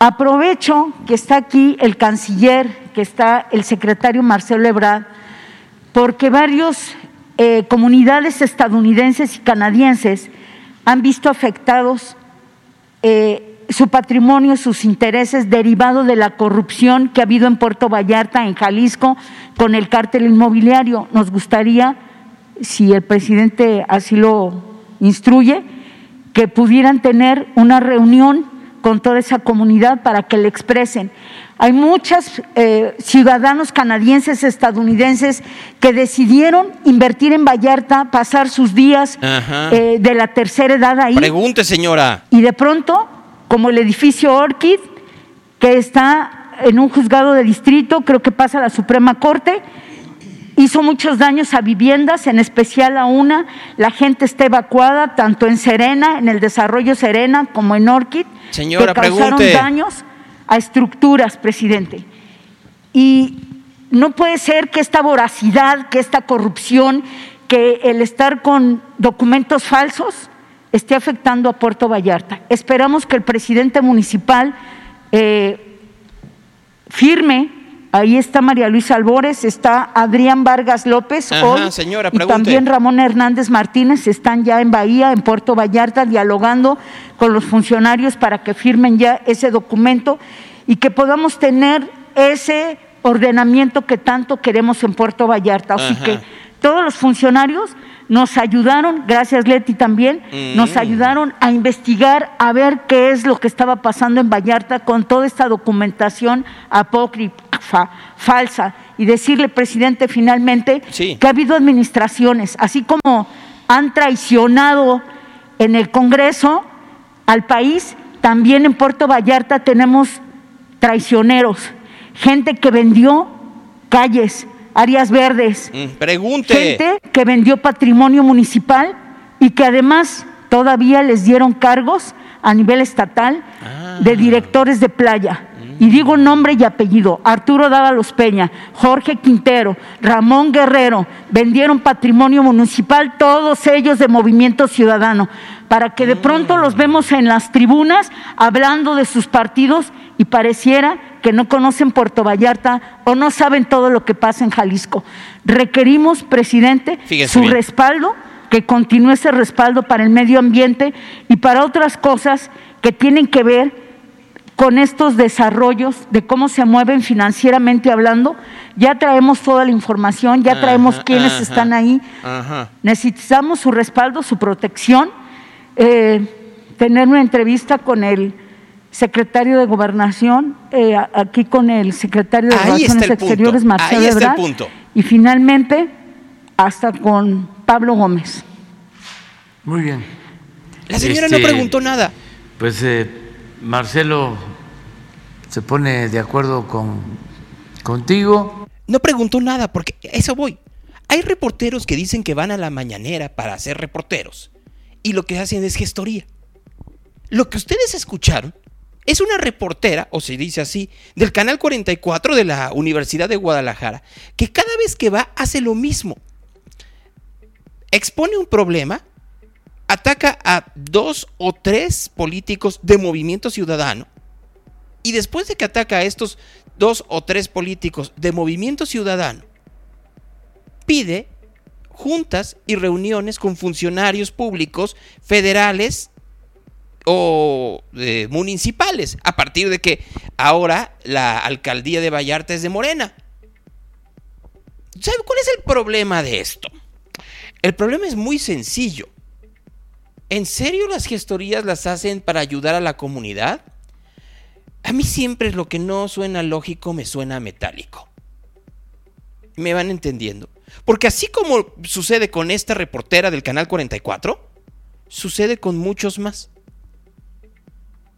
Aprovecho que está aquí el canciller, que está el secretario Marcelo Ebrard, porque varios eh, comunidades estadounidenses y canadienses han visto afectados eh, su patrimonio, sus intereses derivados de la corrupción que ha habido en Puerto Vallarta, en Jalisco, con el cártel inmobiliario. Nos gustaría, si el presidente así lo instruye, que pudieran tener una reunión con toda esa comunidad para que le expresen. Hay muchos eh, ciudadanos canadienses, estadounidenses, que decidieron invertir en Vallarta, pasar sus días eh, de la tercera edad ahí Pregunte, señora. y de pronto, como el edificio Orchid, que está en un juzgado de distrito, creo que pasa a la Suprema Corte, hizo muchos daños a viviendas, en especial a una. La gente está evacuada, tanto en Serena, en el desarrollo Serena, como en Orchid, Señora, que causaron pregunte. daños a estructuras, presidente. Y no puede ser que esta voracidad, que esta corrupción, que el estar con documentos falsos esté afectando a Puerto Vallarta. Esperamos que el presidente municipal eh, firme. Ahí está María Luisa Albores, está Adrián Vargas López Ajá, hoy, señora, y también Ramón Hernández Martínez están ya en Bahía, en Puerto Vallarta, dialogando con los funcionarios para que firmen ya ese documento y que podamos tener ese ordenamiento que tanto queremos en Puerto Vallarta. Así Ajá. que todos los funcionarios nos ayudaron, gracias Leti también, nos Mm. ayudaron a investigar, a ver qué es lo que estaba pasando en Vallarta con toda esta documentación apócrifa, falsa, y decirle, presidente, finalmente, Sí. que ha habido administraciones, así como han traicionado en el Congreso al país, también en Puerto Vallarta tenemos traicioneros, gente que vendió calles, áreas verdes, Mm, Pregunte. gente que vendió patrimonio municipal y que además todavía les dieron cargos a nivel estatal Ah. de directores de playa. Y digo nombre y apellido, Arturo Dávalos Peña, Jorge Quintero, Ramón Guerrero, vendieron patrimonio municipal, todos ellos de Movimiento Ciudadano, para que de pronto los vemos en las tribunas hablando de sus partidos y pareciera que no conocen Puerto Vallarta o no saben todo lo que pasa en Jalisco. Requerimos, presidente, Fíjese su bien. respaldo, que continúe ese respaldo para el medio ambiente y para otras cosas que tienen que ver con estos desarrollos de cómo se mueven financieramente hablando. Ya traemos toda la información, ya traemos Ajá, quiénes ajá. están ahí. Ajá. Necesitamos su respaldo, su protección, eh, tener una entrevista con el secretario de Gobernación, eh, aquí con el secretario de Ahí Relaciones Exteriores, Marcelo ahí está el Ebrard, punto. y finalmente hasta con Pablo Gómez. Muy bien. La señora Este, no preguntó nada. Pues eh, Marcelo se pone de acuerdo con contigo. No preguntó nada, porque eso voy. Hay reporteros que dicen que van a la mañanera para ser reporteros. Y lo que hacen es gestoría. Lo que ustedes escucharon es una reportera, o se dice así, del Canal 44 de la Universidad de Guadalajara, que cada vez que va hace lo mismo. Expone un problema, ataca a dos o tres políticos de movimiento ciudadano, y después de que ataca a estos dos o tres políticos de movimiento ciudadano, pide juntas y reuniones con funcionarios públicos federales o eh, municipales, a partir de que ahora la alcaldía de Vallarta es de Morena. ¿Sabe cuál es el problema de esto? El problema es muy sencillo. ¿En serio las gestorías las hacen para ayudar a la comunidad? A mí siempre lo que no suena lógico me suena metálico. ¿Me van entendiendo? Porque así como sucede con esta reportera del Canal 44, sucede con muchos más.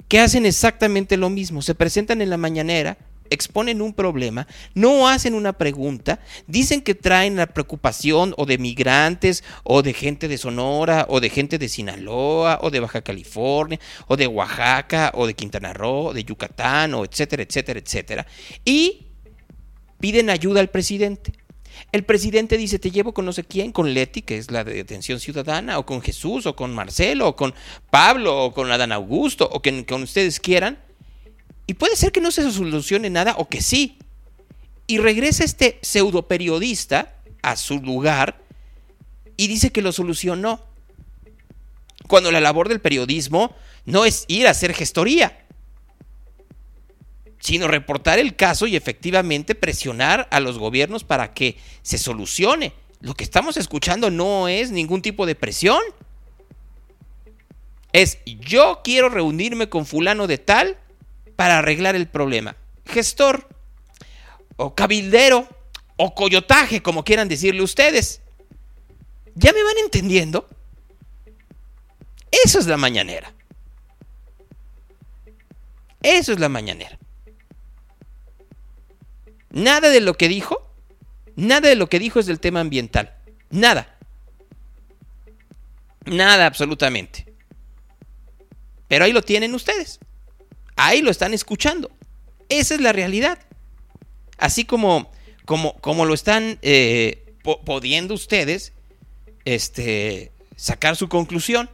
Que hacen exactamente lo mismo. Se presentan en la mañanera, exponen un problema, no hacen una pregunta, dicen que traen la preocupación o de migrantes o de gente de Sonora o de gente de Sinaloa o de Baja California o de Oaxaca o de Quintana Roo, de Yucatán o etcétera, etcétera, etcétera. Y piden ayuda al presidente. El presidente dice, te llevo con no sé quién, con Leti, que es la de detención ciudadana, o con Jesús, o con Marcelo, o con Pablo, o con Adán Augusto, o que con ustedes quieran. Y puede ser que no se solucione nada, o que sí. Y regresa este pseudo periodista a su lugar y dice que lo solucionó. Cuando la labor del periodismo no es ir a hacer gestoría sino reportar el caso y efectivamente presionar a los gobiernos para que se solucione. Lo que estamos escuchando no es ningún tipo de presión. Es yo quiero reunirme con fulano de tal para arreglar el problema. Gestor o cabildero o coyotaje, como quieran decirle ustedes. ¿Ya me van entendiendo? Eso es la mañanera. Eso es la mañanera. Nada de lo que dijo, nada de lo que dijo es del tema ambiental. Nada. Nada absolutamente. Pero ahí lo tienen ustedes. Ahí lo están escuchando. Esa es la realidad. Así como, como, como lo están eh, pudiendo ustedes este, sacar su conclusión.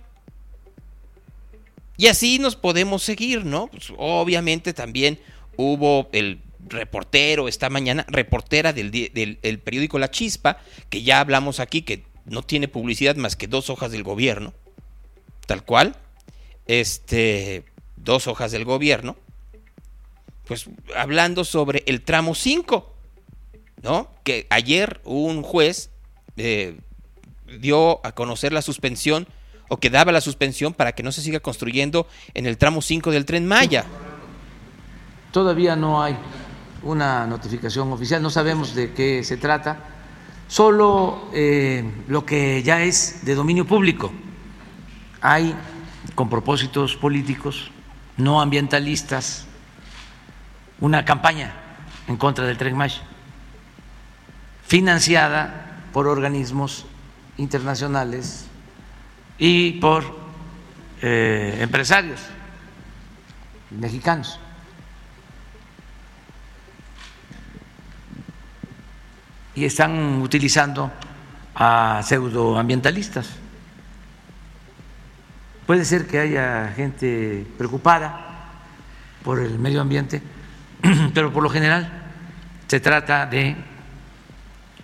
Y así nos podemos seguir, ¿no? Pues obviamente también hubo el reportero esta mañana, reportera del, del, periódico La Chispa, que ya hablamos aquí, que no tiene publicidad más que dos hojas del gobierno, tal cual, este, dos hojas del gobierno, pues hablando sobre el tramo 5, ¿no? Que ayer un juez eh, dio a conocer la suspensión o que daba la suspensión para que no se siga construyendo en el tramo 5 del tren Maya. Todavía no hay una notificación oficial, no sabemos de qué se trata, solo eh, lo que ya es de dominio público. Hay, con propósitos políticos, no ambientalistas, una campaña en contra del tren Maya, financiada por organismos internacionales y por eh, empresarios mexicanos. y están utilizando a pseudoambientalistas. Puede ser que haya gente preocupada por el medio ambiente, <clears throat> pero por lo general se trata de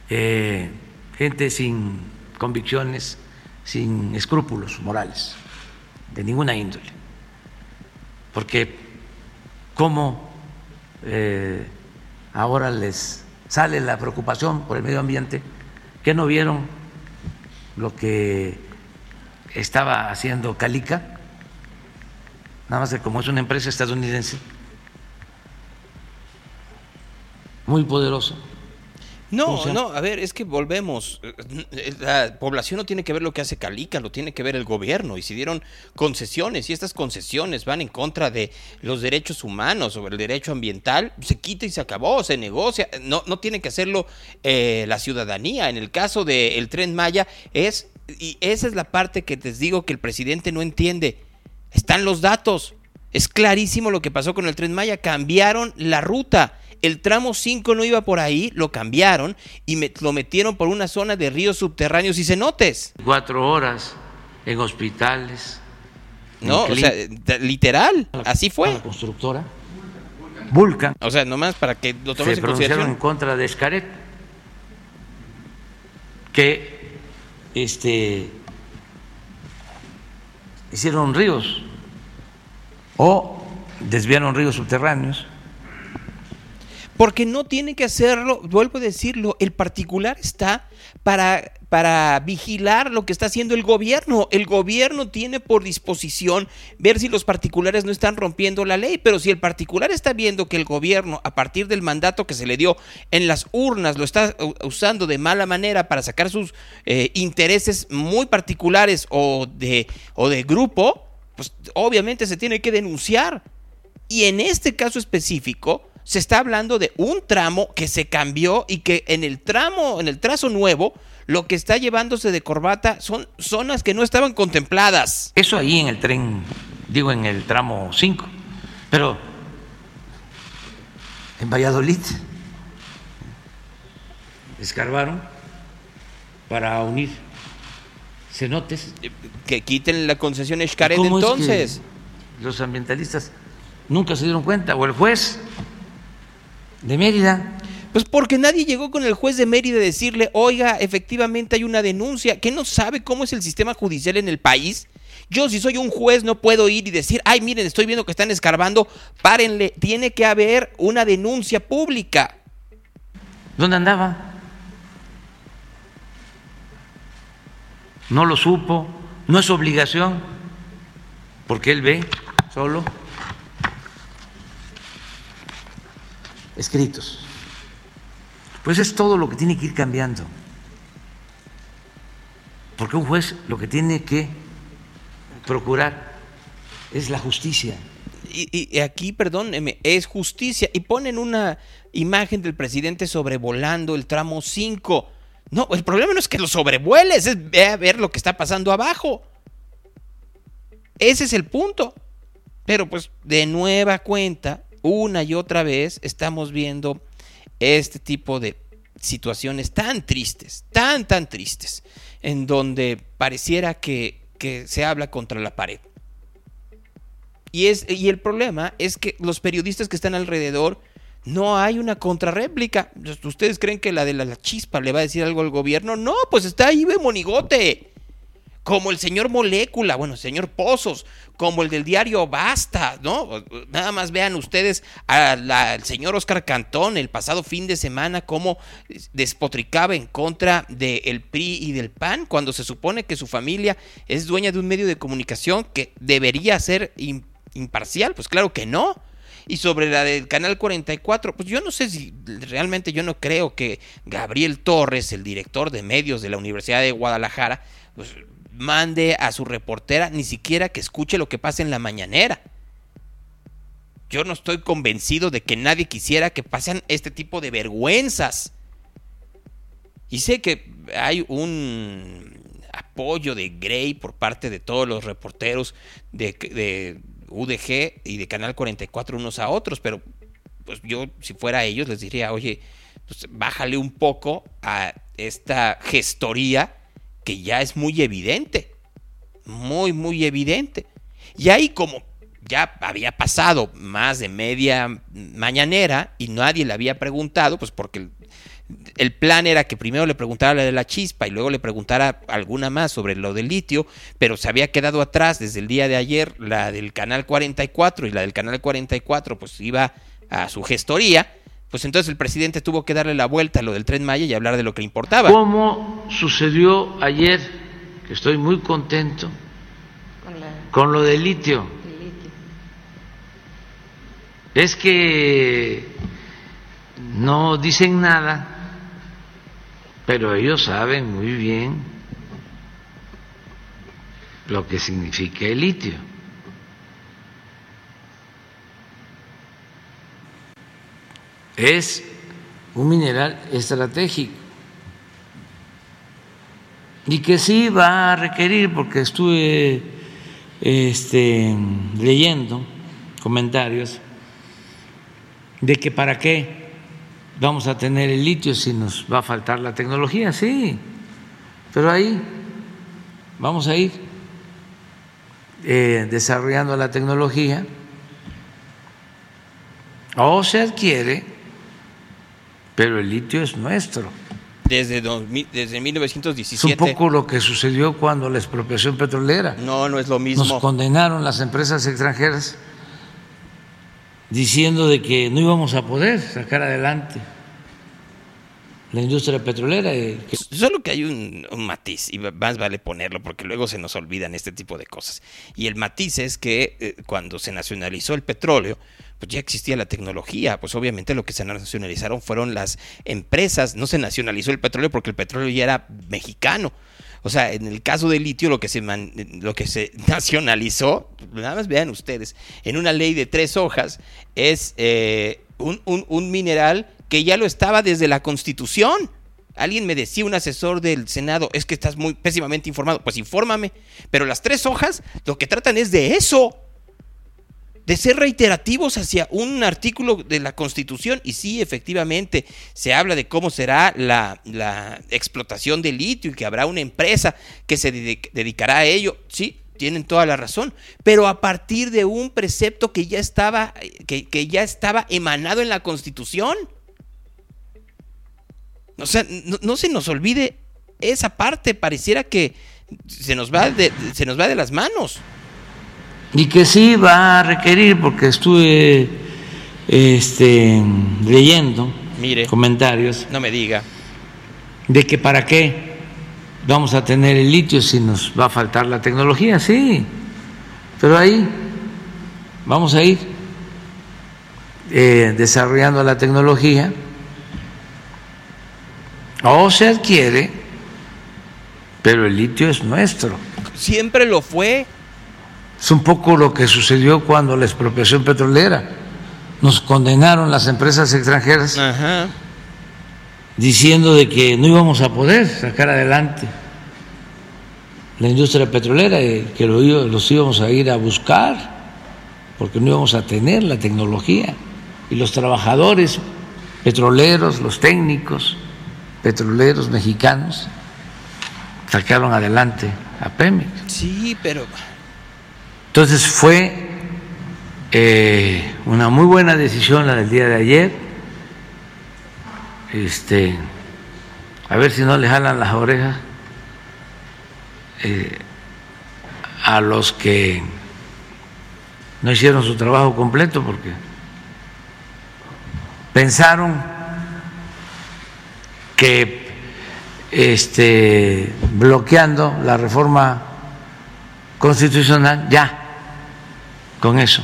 eh, gente sin convicciones, sin escrúpulos morales, de ninguna índole. Porque como eh, ahora les sale la preocupación por el medio ambiente, que no vieron lo que estaba haciendo Calica, nada más que como es una empresa estadounidense muy poderosa, no, no, a ver, es que volvemos. La población no tiene que ver lo que hace Calica, lo tiene que ver el gobierno. Y si dieron concesiones y estas concesiones van en contra de los derechos humanos, sobre el derecho ambiental, se quita y se acabó, se negocia. No, no tiene que hacerlo eh, la ciudadanía. En el caso del tren Maya es, y esa es la parte que les digo que el presidente no entiende. Están los datos. Es clarísimo lo que pasó con el tren Maya. Cambiaron la ruta el tramo 5 no iba por ahí, lo cambiaron y me, lo metieron por una zona de ríos subterráneos y cenotes. Cuatro horas en hospitales. No, o sea, literal, así fue. La constructora Vulcan. O sea, nomás para que lo tomes se en consideración. en contra de Escaret, que este hicieron ríos o desviaron ríos subterráneos. Porque no tiene que hacerlo, vuelvo a decirlo, el particular está para, para vigilar lo que está haciendo el gobierno. El gobierno tiene por disposición ver si los particulares no están rompiendo la ley, pero si el particular está viendo que el gobierno, a partir del mandato que se le dio en las urnas, lo está usando de mala manera para sacar sus eh, intereses muy particulares o de, o de grupo, pues obviamente se tiene que denunciar. Y en este caso específico, se está hablando de un tramo que se cambió y que en el tramo, en el trazo nuevo, lo que está llevándose de corbata son zonas que no estaban contempladas. Eso ahí en el tren, digo en el tramo 5, pero en Valladolid escarbaron para unir cenotes. Que quiten la concesión Xcaret entonces. los ambientalistas nunca se dieron cuenta, o el juez de Mérida. Pues porque nadie llegó con el juez de Mérida a decirle, oiga, efectivamente hay una denuncia, que no sabe cómo es el sistema judicial en el país. Yo si soy un juez no puedo ir y decir, ay, miren, estoy viendo que están escarbando, párenle, tiene que haber una denuncia pública. ¿Dónde andaba? No lo supo, no es obligación, porque él ve solo escritos. Pues es todo lo que tiene que ir cambiando. Porque un juez lo que tiene que procurar es la justicia. Y, aquí, perdóneme, es justicia. Y ponen una imagen del presidente sobrevolando el tramo 5. No, el problema no es que lo sobrevueles, es ver lo que está pasando abajo. Ese es el punto. Pero pues de nueva cuenta, una y otra vez estamos viendo este tipo de situaciones tan tristes, tan, tan tristes, en donde pareciera que, se habla contra la pared. Y, es, y el problema es que los periodistas que están alrededor no hay una contrarréplica. ¿Ustedes creen que la de la, chispa le va a decir algo al gobierno? No, pues está ahí ve monigote como el señor Molécula, bueno, el señor Pozos, como el del diario Basta, ¿no? Nada más vean ustedes al señor Oscar Cantón el pasado fin de semana cómo despotricaba en contra del PRI y del PAN cuando se supone que su familia es dueña de un medio de comunicación que debería ser imparcial, pues claro que no. Y sobre la del Canal 44, pues yo no sé si realmente yo no creo que Gabriel Torres, el director de medios de la Universidad de Guadalajara, pues mande a su reportera ni siquiera que escuche lo que pasa en la mañanera. Yo no estoy convencido de que nadie quisiera que pasen este tipo de vergüenzas. Y sé que hay un apoyo de Grey por parte de todos los reporteros de, UDG y de Canal 44 unos a otros, pero pues yo si fuera ellos les diría, oye, pues bájale un poco a esta gestoría que ya es muy evidente, muy, muy evidente. Y ahí como ya había pasado más de media mañanera y nadie le había preguntado, pues porque el, plan era que primero le preguntara la de la chispa y luego le preguntara alguna más sobre lo del litio, pero se había quedado atrás desde el día de ayer la del canal 44 y la del canal 44 pues iba a su gestoría pues entonces el presidente tuvo que darle la vuelta a lo del tren Maya y hablar de lo que importaba. Como sucedió ayer, que estoy muy contento con, lo del litio. litio. Es que no dicen nada, pero ellos saben muy bien lo que significa el litio. Es un mineral estratégico. Y que sí va a requerir, porque estuve este, leyendo comentarios, de que para qué vamos a tener el litio si nos va a faltar la tecnología, sí, pero ahí vamos a ir eh, desarrollando la tecnología. O se adquiere pero el litio es nuestro. Desde, desde 1917. Es un poco lo que sucedió cuando la expropiación petrolera. No, no es lo mismo. Nos condenaron las empresas extranjeras diciendo de que no íbamos a poder sacar adelante la industria petrolera. que- Solo que hay un, un matiz, y más vale ponerlo porque luego se nos olvidan este tipo de cosas. Y el matiz es que eh, cuando se nacionalizó el petróleo, pues ya existía la tecnología. Pues obviamente lo que se nacionalizaron fueron las empresas. No se nacionalizó el petróleo porque el petróleo ya era mexicano. O sea, en el caso del litio, lo que se, man- lo que se <laughs> nacionalizó, nada más vean ustedes, en una ley de tres hojas, es eh, un, un- un mineral que ya lo estaba desde la Constitución. Alguien me decía, un asesor del Senado, es que estás muy pésimamente informado. Pues infórmame. Pero las tres hojas lo que tratan es de eso. De ser reiterativos hacia un artículo de la Constitución. Y sí, efectivamente, se habla de cómo será la, la explotación del litio y que habrá una empresa que se dedic- dedicará a ello. Sí, tienen toda la razón. Pero a partir de un precepto que ya estaba, que, que ya estaba emanado en la Constitución. O sea, no, no se nos olvide esa parte. Pareciera que se nos va de, se nos va de las manos. Y que sí va a requerir, porque estuve este, leyendo Mire. comentarios No me diga. de que para qué vamos a tener el litio si nos va a faltar la tecnología, sí, pero ahí vamos a ir eh, desarrollando la tecnología o se adquiere, pero el litio es nuestro. Siempre lo fue. Es un poco lo que sucedió cuando la expropiación petrolera. Nos condenaron las empresas extranjeras Ajá. diciendo de que no íbamos a poder sacar adelante la industria petrolera, y que los íbamos a ir a buscar porque no íbamos a tener la tecnología. Y los trabajadores petroleros, los técnicos petroleros mexicanos sacaron adelante a Pemex. Sí, pero Entonces fue eh, una muy buena decisión la del día de ayer. Este, a ver si no le jalan las orejas eh, a los que no hicieron su trabajo completo porque pensaron que este, bloqueando la reforma constitucional, ya, con eso.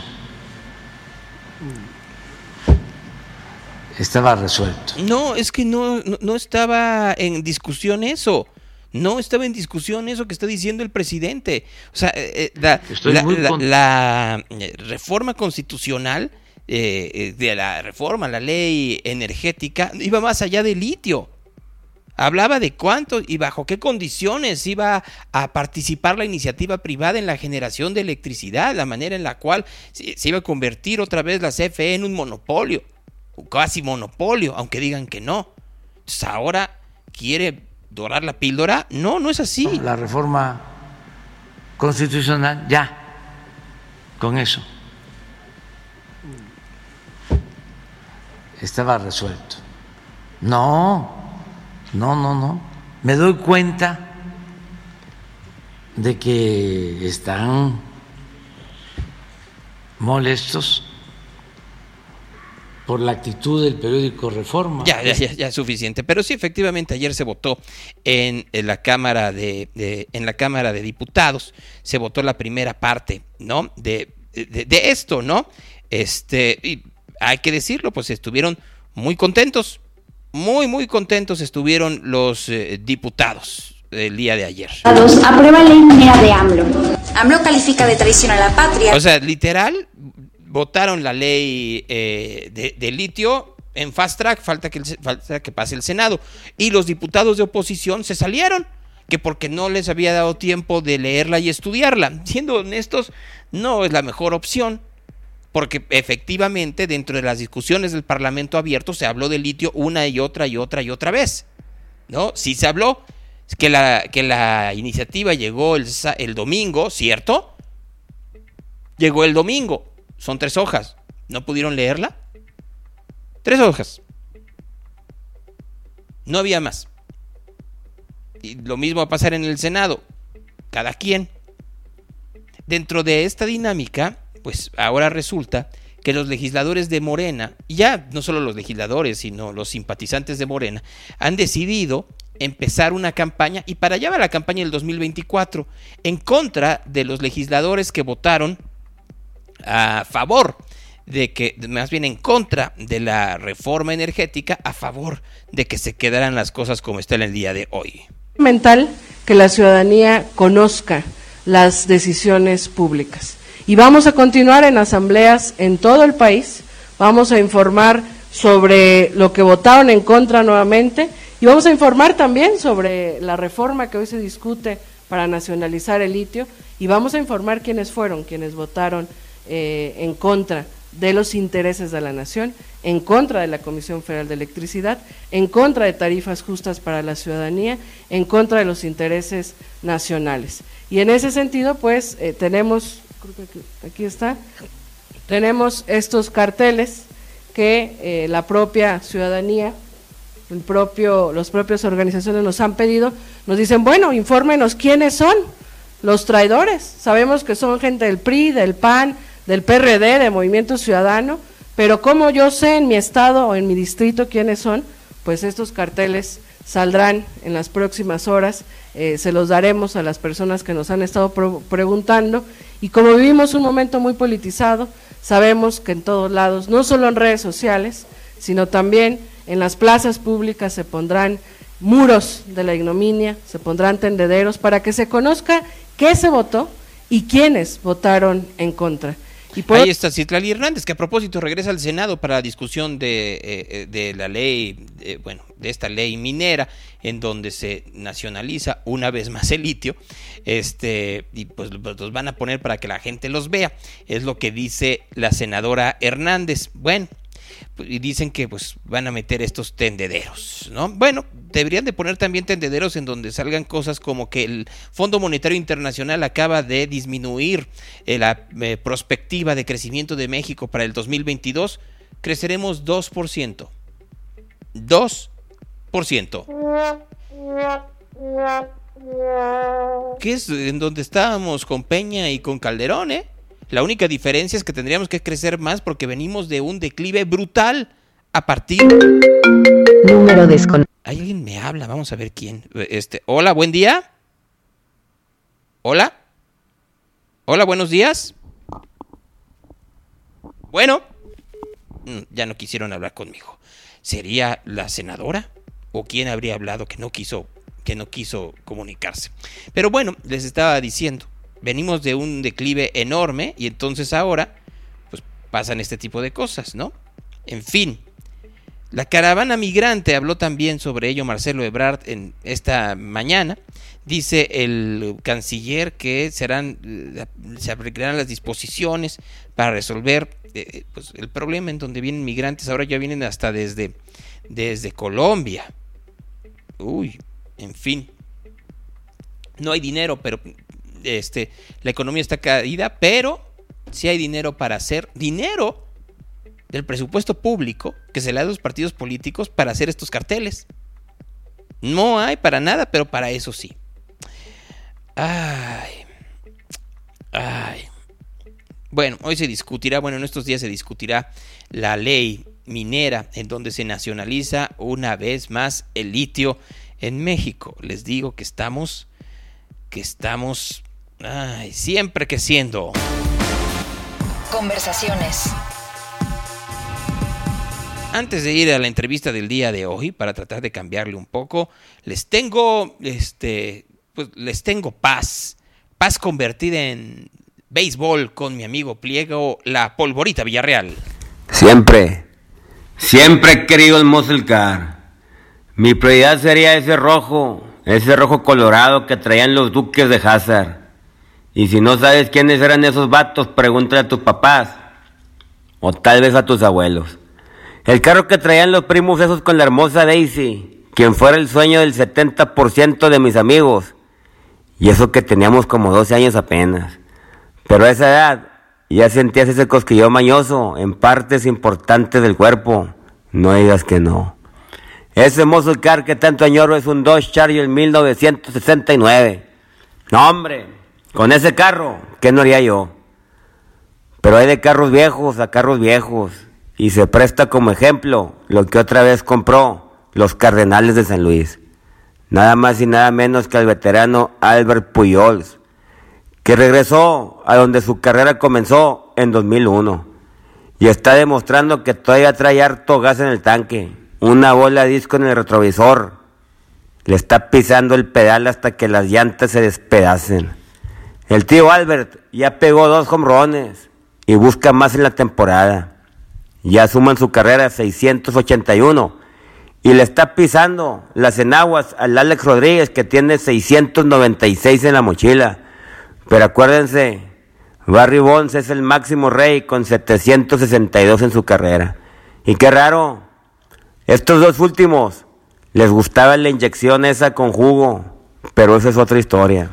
Estaba resuelto. no, es que no, no, no estaba en discusión eso. No estaba en discusión eso que está diciendo el presidente. O sea, eh, eh, la, la- la- con- la, eh, reforma constitucional eh, eh, de la reforma, la ley energética, iba más allá del litio. Hablaba de cuánto y bajo qué condiciones iba a participar la iniciativa privada en la generación de electricidad, la manera en la cual se, iba a convertir otra vez la CFE en un monopolio, casi monopolio, aunque digan que no. Ahora quiere dorar la píldora. No, no es así. La reforma constitucional, ya, con eso. Estaba resuelto. No, no, no, no. Me doy cuenta de que están molestos por la actitud del periódico Reforma. Ya, ya, ya, ya es suficiente. Pero sí, efectivamente, ayer se votó en, la Cámara de, de- en la Cámara de Diputados, se votó la primera parte, ¿no? De, de, de esto, ¿no? Este, y hay que decirlo, pues estuvieron muy contentos, muy, muy contentos estuvieron los eh, diputados el día de ayer. Aprueba ley minera de AMLO. AMLO califica de traición a la patria. O sea, literal, votaron la ley eh, de, de litio en fast track, falta que, el se- falta que pase el Senado. Y los diputados de oposición se salieron, que porque no les había dado tiempo de leerla y estudiarla. Siendo honestos, no es la mejor opción, porque efectivamente dentro de las discusiones del Parlamento abierto se habló de litio una y otra y otra y otra vez. ¿No? Sí se habló. Que la, que la iniciativa llegó el, el domingo, ¿cierto? Llegó el domingo. Son tres hojas. ¿No pudieron leerla? Tres hojas. No había más. Y lo mismo va a pasar en el Senado. Cada quien. Dentro de esta dinámica, pues ahora resulta que los legisladores de Morena, ya no solo los legisladores, sino los simpatizantes de Morena, han decidido empezar una campaña, y para allá va la campaña del 2024, en contra de los legisladores que votaron a favor de que, más bien en contra de la reforma energética, a favor de que se quedaran las cosas como están el día de hoy. Fundamental que la ciudadanía conozca las decisiones públicas. Y vamos a continuar en asambleas en todo el país, vamos a informar sobre lo que votaron en contra nuevamente. Y vamos a informar también sobre la reforma que hoy se discute para nacionalizar el litio. Y vamos a informar quiénes fueron quienes votaron eh, en contra de los intereses de la nación, en contra de la Comisión Federal de Electricidad, en contra de tarifas justas para la ciudadanía, en contra de los intereses nacionales. Y en ese sentido, pues, eh, tenemos, creo que aquí está, tenemos estos carteles que eh, la propia ciudadanía, el propio, los propios organizaciones nos han pedido, nos dicen, bueno, infórmenos quiénes son los traidores. Sabemos que son gente del PRI, del PAN, del PRD, de Movimiento Ciudadano, pero como yo sé en mi estado o en mi distrito quiénes son, pues estos carteles saldrán en las próximas horas, eh, se los daremos a las personas que nos han estado preguntando y como vivimos un momento muy politizado, sabemos que en todos lados, no solo en redes sociales, sino también en las plazas públicas se pondrán muros de la ignominia, se pondrán tendederos para que se conozca qué se votó y quiénes votaron en contra. Ahí está Citlali Hernández, que a propósito regresa al Senado para la discusión de, eh, de la ley, bueno, de esta ley minera, en donde se nacionaliza una vez más el litio, este, y pues los van a poner para que la gente los vea. Es lo que dice la senadora Hernández. Bueno, y dicen que pues van a meter estos tendederos, ¿no? Bueno, deberían de poner también tendederos en donde salgan cosas como que el Fondo Monetario Internacional acaba de disminuir eh, la eh, perspectiva de crecimiento de México para el 2022, creceremos 2%. 2%. ¿Qué es en donde estábamos con Peña y con Calderón, eh? La única diferencia es que tendríamos que crecer más porque venimos de un declive brutal a partir. Número desconocido. Alguien me habla, vamos a ver quién. Este, hola, buen día. Hola. Hola, buenos días. Bueno, mm, ya no quisieron hablar conmigo. ¿Sería la senadora? ¿O quién habría hablado que no quiso, que no quiso comunicarse? Pero bueno, les estaba diciendo venimos de un declive enorme y entonces ahora pues pasan este tipo de cosas, ¿no? En fin, la caravana migrante habló también sobre ello Marcelo Ebrard en esta mañana. Dice el canciller que serán eh, se aplicarán las disposiciones para resolver eh, pues, el problema en donde vienen migrantes. Ahora ya vienen hasta desde, desde Colombia. Uy, en fin. No hay dinero, pero este, la economía está caída, pero si hay dinero para hacer dinero del presupuesto público que se le da a los partidos políticos para hacer estos carteles. No hay para nada, pero para eso sí. Ay. Ay. Bueno, hoy se discutirá, bueno, en estos días se discutirá la ley minera en donde se nacionaliza una vez más el litio en México. Les digo que estamos que estamos Ay, siempre que siendo. Conversaciones. Antes de ir a la entrevista del día de hoy, para tratar de cambiarle un poco, les tengo, este, pues les tengo paz. Paz convertida en béisbol con mi amigo Pliego, la polvorita Villarreal. Siempre, siempre he querido el muscle car. Mi prioridad sería ese rojo, ese rojo colorado que traían los duques de Hazard. Y si no sabes quiénes eran esos vatos, pregúntale a tus papás. O tal vez a tus abuelos. El carro que traían los primos esos con la hermosa Daisy, quien fuera el sueño del 70% de mis amigos. Y eso que teníamos como 12 años apenas. Pero a esa edad ya sentías ese cosquillo mañoso en partes importantes del cuerpo. No digas que no. Ese muscle car que tanto añoro es un Dodge Charger 1969. No, hombre. Con ese carro, ¿qué no haría yo? Pero hay de carros viejos a carros viejos. Y se presta como ejemplo lo que otra vez compró los Cardenales de San Luis. Nada más y nada menos que al veterano Albert Pujols, que regresó a donde su carrera comenzó en 2001 y está demostrando que todavía trae harto gas en el tanque, una bola de disco en el retrovisor. Le está pisando el pedal hasta que las llantas se despedacen. El tío Albert ya pegó dos hombrones y busca más en la temporada. Ya suman su carrera 681 y le está pisando las enaguas al Alex Rodríguez que tiene 696 en la mochila. Pero acuérdense, Barry Bonds es el máximo rey con 762 en su carrera. Y qué raro, estos dos últimos les gustaba la inyección esa con jugo, pero esa es otra historia.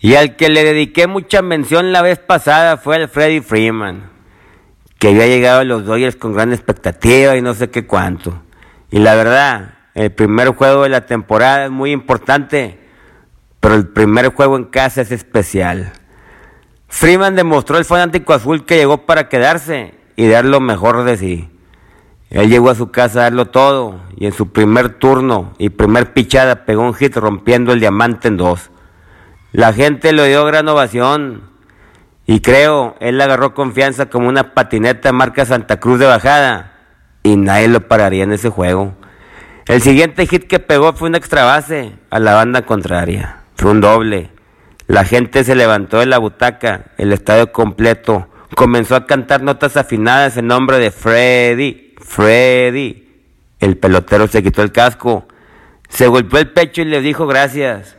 Y al que le dediqué mucha mención la vez pasada fue al Freddie Freeman, que había llegado a los Dodgers con gran expectativa y no sé qué cuánto. Y la verdad, el primer juego de la temporada es muy importante, pero el primer juego en casa es especial. Freeman demostró al fanático azul que llegó para quedarse y dar lo mejor de sí. Él llegó a su casa a darlo todo y en su primer turno y primer pichada pegó un hit rompiendo el diamante en dos. La gente le dio gran ovación y creo, él agarró confianza como una patineta marca Santa Cruz de bajada y nadie lo pararía en ese juego. El siguiente hit que pegó fue una extra base a la banda contraria. Fue un doble. La gente se levantó de la butaca, el estadio completo comenzó a cantar notas afinadas en nombre de Freddy, Freddy. El pelotero se quitó el casco, se golpeó el pecho y le dijo gracias.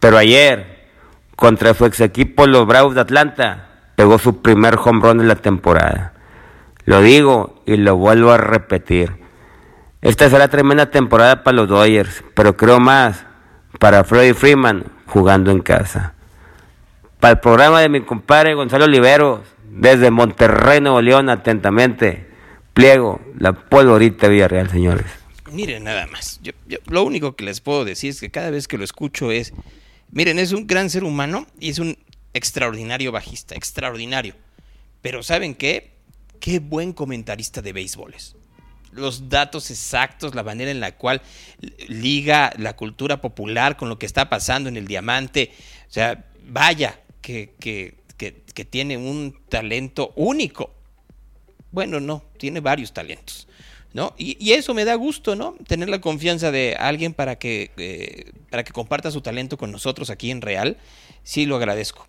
Pero ayer, contra su ex equipo, los Bravos de Atlanta, pegó su primer home run de la temporada. Lo digo y lo vuelvo a repetir. Esta será tremenda temporada para los Dodgers, pero creo más para Freddie Freeman jugando en casa. Para el programa de mi compadre Gonzalo Oliveros, desde Monterrey, Nuevo León, atentamente, pliego la polvorita Villarreal, señores. Miren, nada más. Yo, lo único que les puedo decir es que cada vez que lo escucho es Miren, es un gran ser humano y es un extraordinario bajista, extraordinario. Pero ¿saben qué? Qué buen comentarista de béisboles. Los datos exactos, la manera en la cual liga la cultura popular con lo que está pasando en el diamante. O sea, vaya, que, que, que, que tiene un talento único. Bueno, no, tiene varios talentos. ¿No? Y, eso me da gusto, ¿no? Tener la confianza de alguien para que, eh, para que comparta su talento con nosotros aquí en Real. Sí lo agradezco.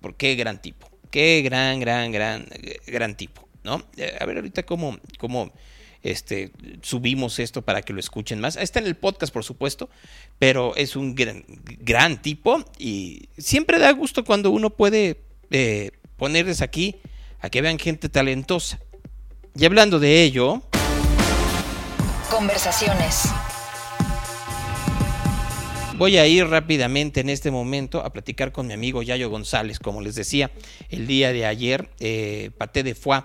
Porque qué gran tipo. Qué gran, gran, gran, gran tipo, ¿no? Eh, a ver ahorita cómo, cómo este, subimos esto para que lo escuchen más. Está en el podcast, por supuesto, pero es un gran, gran tipo y siempre da gusto cuando uno puede eh, ponerles aquí a que vean gente talentosa. Y hablando de ello... Conversaciones. Voy a ir rápidamente en este momento a platicar con mi amigo Yayo González. Como les decía, el día de ayer, eh, Paté de Foix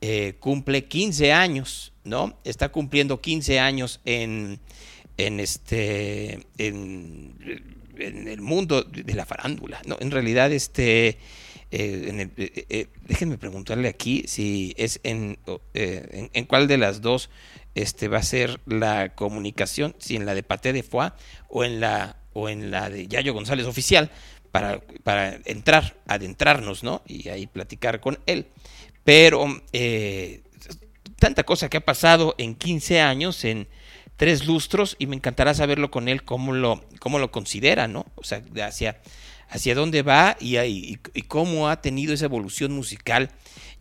eh, cumple 15 años, ¿no? Está cumpliendo 15 años en, en este, en, en, el mundo de la farándula, ¿no? En realidad, este, eh, eh, déjenme preguntarle aquí si es en, en, en cuál de las dos este va a ser la comunicación, si en la de Paté de Foix o en la o en la de Yayo González oficial para, para entrar, adentrarnos, ¿no? Y ahí platicar con él. Pero eh, tanta cosa que ha pasado en 15 años, en tres lustros, y me encantará saberlo con él, cómo lo, cómo lo considera, ¿no? O sea, hacia, hacia dónde va y, y, y cómo ha tenido esa evolución musical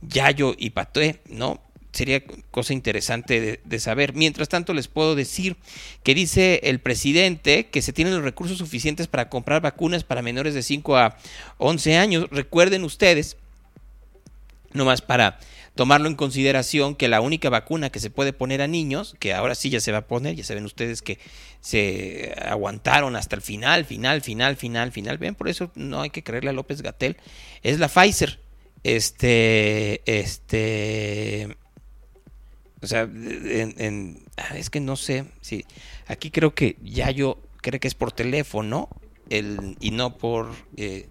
Yayo y Paté, ¿no? Sería cosa interesante de, saber. Mientras tanto, les puedo decir que dice el presidente que se tienen los recursos suficientes para comprar vacunas para menores de 5 a 11 años. Recuerden ustedes, nomás para tomarlo en consideración, que la única vacuna que se puede poner a niños, que ahora sí ya se va a poner, ya saben ustedes que se aguantaron hasta el final, final, final, final, final. Ven, por eso no hay que creerle a López Gatel, es la Pfizer. Este, este, o sea, en, en, es que no sé, sí. Aquí creo que ya yo creo que es por teléfono el, y no por eh,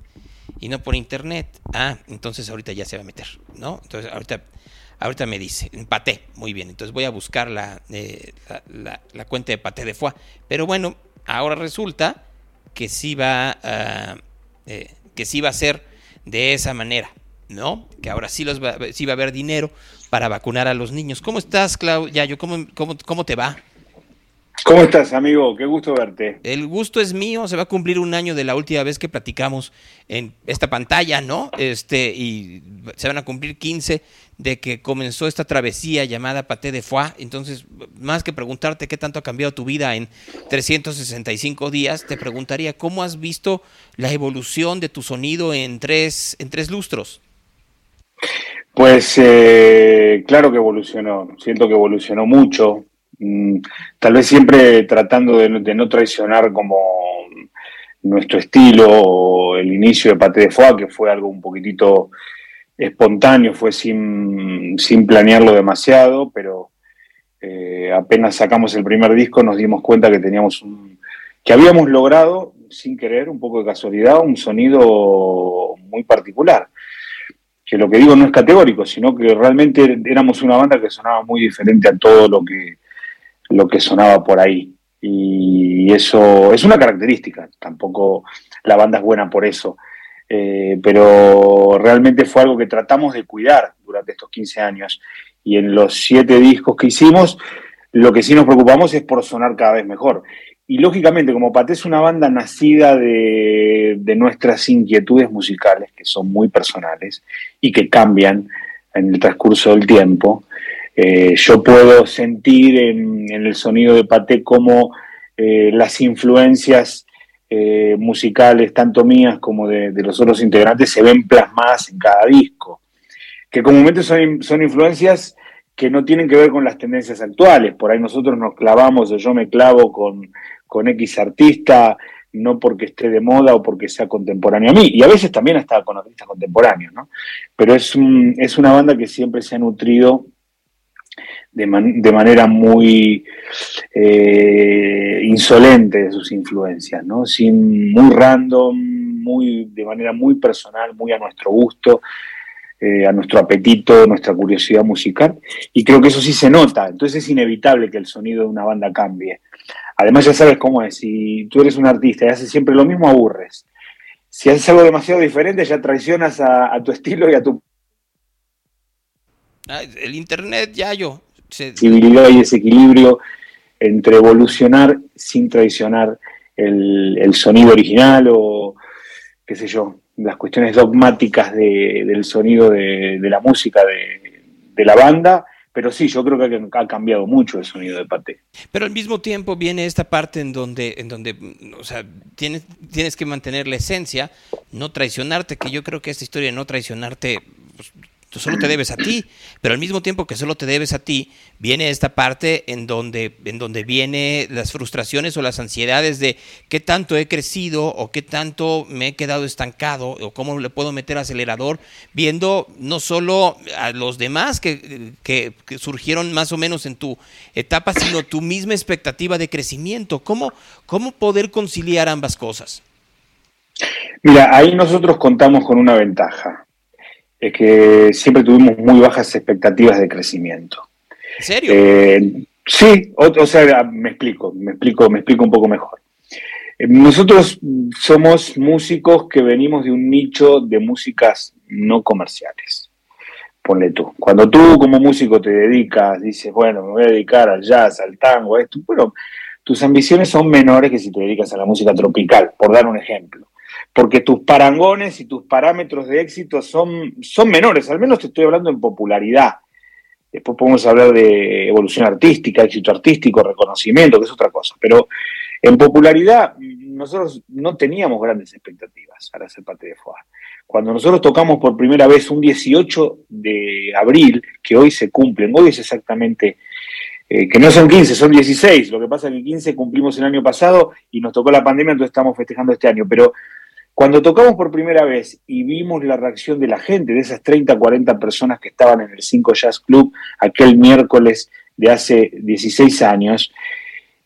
y no por internet. Ah, entonces ahorita ya se va a meter, ¿no? Entonces ahorita, ahorita me dice, empaté, muy bien. Entonces voy a buscar la, eh, la, la, cuenta de Paté de Foix. Pero bueno, ahora resulta que sí va, eh, que sí va a ser de esa manera, ¿no? Que ahora sí, los va, sí va a haber dinero para vacunar a los niños. ¿Cómo estás, Claudia? ¿Cómo, cómo, cómo te va? ¿Cómo estás, amigo? Qué gusto verte. El gusto es mío. Se va a cumplir un año de la última vez que platicamos en esta pantalla, ¿no? Este, y se van a cumplir 15 de que comenzó esta travesía llamada Paté de Foix. Entonces, más que preguntarte qué tanto ha cambiado tu vida en 365 días, te preguntaría cómo has visto la evolución de tu sonido en tres, en tres lustros. Pues eh, claro que evolucionó. Siento que evolucionó mucho Mm, tal vez siempre tratando de, no traicionar como nuestro estilo o el inicio de Paté de Foix, que fue algo un poquitito espontáneo, fue sin, sin planearlo demasiado, pero eh, apenas sacamos el primer disco nos dimos cuenta que teníamos un, que habíamos logrado, sin querer, un poco de casualidad, un sonido muy particular. Que lo que digo no es categórico, sino que realmente éramos una banda que sonaba muy diferente a todo lo que lo que sonaba por ahí. Y eso es una característica, tampoco la banda es buena por eso, eh, pero realmente fue algo que tratamos de cuidar durante estos 15 años. Y en los siete discos que hicimos, lo que sí nos preocupamos es por sonar cada vez mejor. Y lógicamente, como Paté es una banda nacida de, de, nuestras inquietudes musicales, que son muy personales y que cambian en el transcurso del tiempo, eh, yo puedo sentir en, el sonido de Paté como eh, las influencias eh, musicales, tanto mías como de, los otros integrantes, se ven plasmadas en cada disco, que comúnmente son, son influencias que no tienen que ver con las tendencias actuales. Por ahí nosotros nos clavamos, o yo me clavo con, con X artista, no porque esté de moda o porque sea contemporáneo a mí, y a veces también hasta con artistas contemporáneos, ¿no? Pero es, es una banda que siempre se ha nutrido de, manera muy eh, insolente de sus influencias, ¿no? Sin, muy random, muy, de manera muy personal, muy a nuestro gusto, eh, a nuestro apetito, nuestra curiosidad musical. Y creo que eso sí se nota. Entonces es inevitable que el sonido de una banda cambie. Además ya sabes cómo es. Si tú eres un artista y haces siempre lo mismo, aburres. Si haces algo demasiado diferente, ya traicionas a, a tu estilo y a tu... El internet, ya yo sensibilidad y ese equilibrio entre evolucionar sin traicionar el, sonido original o, qué sé yo, las cuestiones dogmáticas del sonido de, la música de, la banda. Pero sí, yo creo que ha cambiado mucho el sonido de Paté. Pero al mismo tiempo viene esta parte en donde, en donde o sea, tienes, tienes que mantener la esencia, no traicionarte, que yo creo que esta historia de no traicionarte pues, tú solo te debes a ti, pero al mismo tiempo que solo te debes a ti, viene esta parte en donde, en donde viene las frustraciones o las ansiedades de qué tanto he crecido o qué tanto me he quedado estancado o cómo le puedo meter acelerador, viendo no solo a los demás que, que, surgieron más o menos en tu etapa, sino tu misma expectativa de crecimiento. ¿Cómo, cómo poder conciliar ambas cosas? Mira, ahí nosotros contamos con una ventaja es que siempre tuvimos muy bajas expectativas de crecimiento. ¿En serio? Eh, sí, o, sea, me explico, me explico, me explico un poco mejor. Eh, nosotros somos músicos que venimos de un nicho de músicas no comerciales. Ponle tú. Cuando tú como músico te dedicas, dices, bueno, me voy a dedicar al jazz, al tango, a esto, bueno, tus ambiciones son menores que si te dedicas a la música tropical, por dar un ejemplo porque tus parangones y tus parámetros de éxito son, son menores, al menos te estoy hablando en popularidad. Después podemos hablar de evolución artística, éxito artístico, reconocimiento, que es otra cosa. Pero en popularidad nosotros no teníamos grandes expectativas al hacer parte de FOA. Cuando nosotros tocamos por primera vez un 18 de abril, que hoy se cumplen, hoy es exactamente, eh, que no son 15, son 16, lo que pasa es que 15 cumplimos el año pasado y nos tocó la pandemia, entonces estamos festejando este año, pero cuando tocamos por primera vez y vimos la reacción de la gente, de esas 30, 40 personas que estaban en el 5 Jazz Club aquel miércoles de hace 16 años,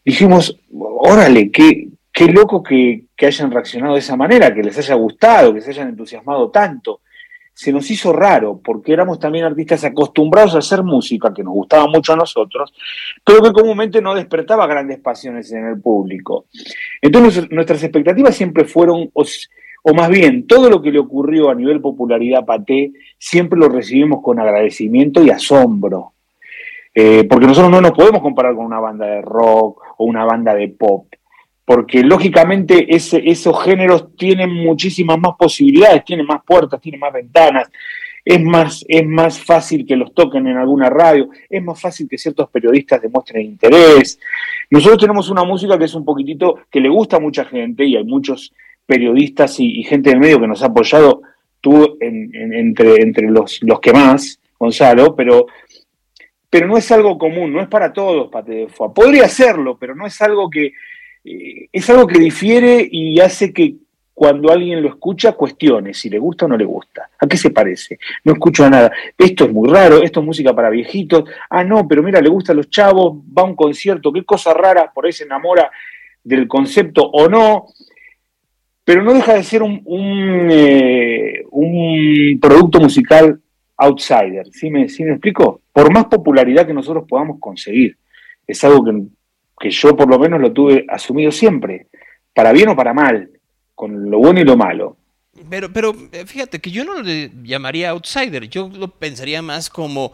dijimos, órale, qué, qué loco que, que hayan reaccionado de esa manera, que les haya gustado, que se hayan entusiasmado tanto se nos hizo raro, porque éramos también artistas acostumbrados a hacer música, que nos gustaba mucho a nosotros, pero que comúnmente no despertaba grandes pasiones en el público. Entonces nuestras expectativas siempre fueron, o, más bien, todo lo que le ocurrió a nivel popularidad a Paté, siempre lo recibimos con agradecimiento y asombro. Eh, porque nosotros no nos podemos comparar con una banda de rock o una banda de pop porque lógicamente esos géneros tienen muchísimas más posibilidades, tienen más puertas, tienen más ventanas, es más, es más fácil que los toquen en alguna radio, es más fácil que ciertos periodistas demuestren interés. Nosotros tenemos una música que es un poquitito, que le gusta a mucha gente y hay muchos periodistas y, gente del medio que nos ha apoyado, tú entre, entre los, los que más, Gonzalo, pero pero no es algo común, no es para todos, Pate Podría serlo, pero no es algo que, eh, es algo que difiere y hace que cuando alguien lo escucha cuestione si le gusta o no le gusta. ¿A qué se parece? No escucho nada. Esto es muy raro, esto es música para viejitos. Ah, no, pero mira, le gustan los chavos, va a un concierto, qué cosa rara, por ahí se enamora del concepto o no. Pero no deja de ser un, un, eh, producto musical outsider. ¿Sí me, ¿Sí me explico? Por más popularidad que nosotros podamos conseguir. Es algo que que yo por lo menos lo tuve asumido siempre, para bien o para mal, con lo bueno y lo malo. Pero, pero eh, fíjate que yo no le llamaría outsider, yo lo pensaría más como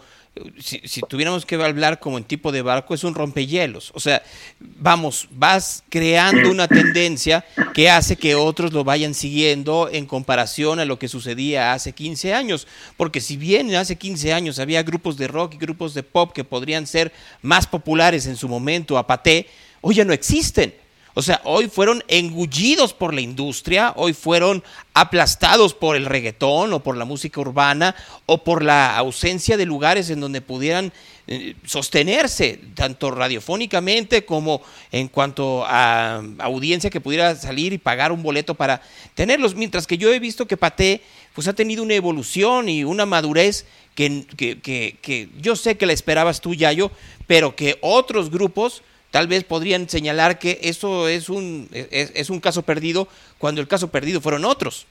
si, tuviéramos que hablar como en tipo de barco, es un rompehielos. O sea, vamos, vas creando una tendencia que hace que otros lo vayan siguiendo en comparación a lo que sucedía hace 15 años. Porque si bien hace 15 años había grupos de rock y grupos de pop que podrían ser más populares en su momento a paté, hoy ya no existen. O sea, hoy fueron engullidos por la industria, hoy fueron aplastados por el reggaetón o por la música urbana o por la ausencia de lugares en donde pudieran eh, sostenerse, tanto radiofónicamente como en cuanto a audiencia que pudiera salir y pagar un boleto para tenerlos. Mientras que yo he visto que Paté pues ha tenido una evolución y una madurez que, que, que, que yo sé que la esperabas tú, Yayo, pero que otros grupos tal vez podrían señalar que eso es un, es, un caso perdido cuando el caso perdido fueron otros.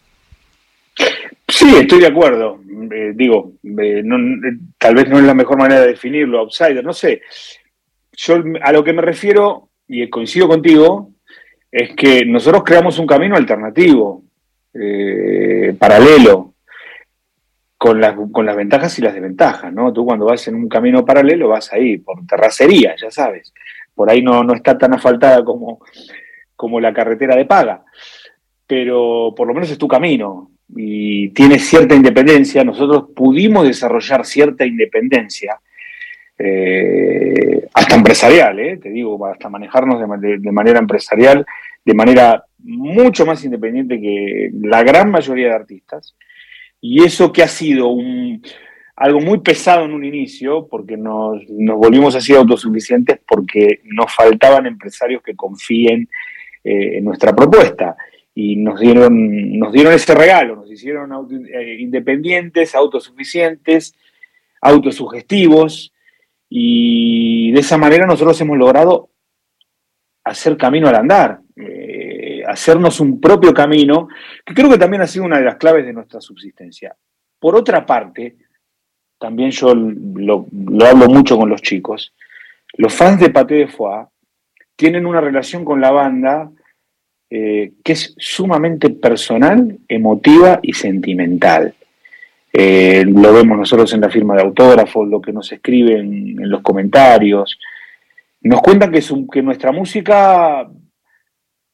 Sí, estoy de acuerdo. Eh, digo, eh, tal vez no es la mejor manera de definirlo, outsider, no sé. Yo a lo que me refiero, y coincido contigo, es que nosotros creamos un camino alternativo, eh, paralelo, con las, con las ventajas y las desventajas, ¿no? Tú cuando vas en un camino paralelo vas ahí, por terracería, ya sabes por ahí no, está tan asfaltada como, como la carretera de paga, pero por lo menos es tu camino y tienes cierta independencia. Nosotros pudimos desarrollar cierta independencia, eh, hasta empresarial, eh, te digo, hasta manejarnos de, manera empresarial, de manera mucho más independiente que la gran mayoría de artistas. Y eso que ha sido un, algo muy pesado en un inicio, porque nos, volvimos así autosuficientes porque nos faltaban empresarios que confíen eh, en nuestra propuesta. Y nos dieron, nos dieron ese regalo, nos hicieron eh, independientes, autosuficientes, autosugestivos, y de esa manera nosotros hemos logrado hacer camino al andar, eh, hacernos un propio camino, que creo que también ha sido una de las claves de nuestra subsistencia. Por otra parte, también yo lo, hablo mucho con los chicos, los fans de Paté de Foix tienen una relación con la banda eh, que es sumamente personal, emotiva y sentimental. Eh, lo vemos nosotros en la firma de autógrafos, lo que nos escriben en los comentarios. Nos cuentan que, que nuestra música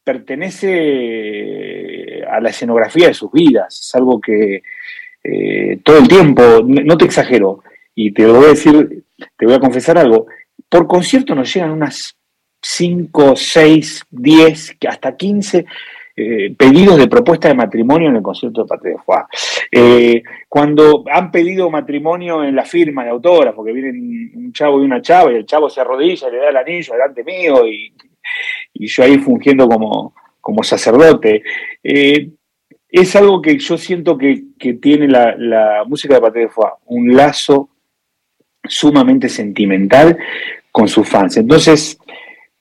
pertenece a la escenografía de sus vidas, es algo que, eh, todo el tiempo, no te exagero, y te voy a decir, te voy a confesar algo, por concierto nos llegan unas 5, 6, 10, hasta 15 eh, pedidos de propuesta de matrimonio en el concierto de Patria. Eh, cuando han pedido matrimonio en la firma de autógrafo, que vienen un chavo y una chava, y el chavo se arrodilla le da el anillo delante mío, y, yo ahí fungiendo como, como sacerdote es algo que yo siento que, tiene la, música de Patrick un lazo sumamente sentimental con sus fans. Entonces,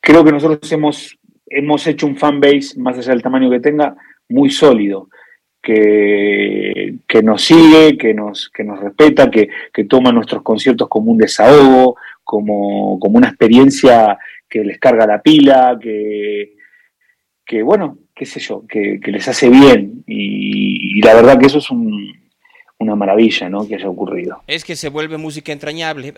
creo que nosotros hemos hemos hecho un fanbase, más allá del tamaño que tenga, muy sólido, que, que nos sigue, que nos, que nos respeta, que, que toma nuestros conciertos como un desahogo, como, como una experiencia que les carga la pila, que, que bueno, qué sé yo, que, que les hace bien. Y, la verdad que eso es un, una maravilla, ¿no? Que haya ocurrido. Es que se vuelve música entrañable.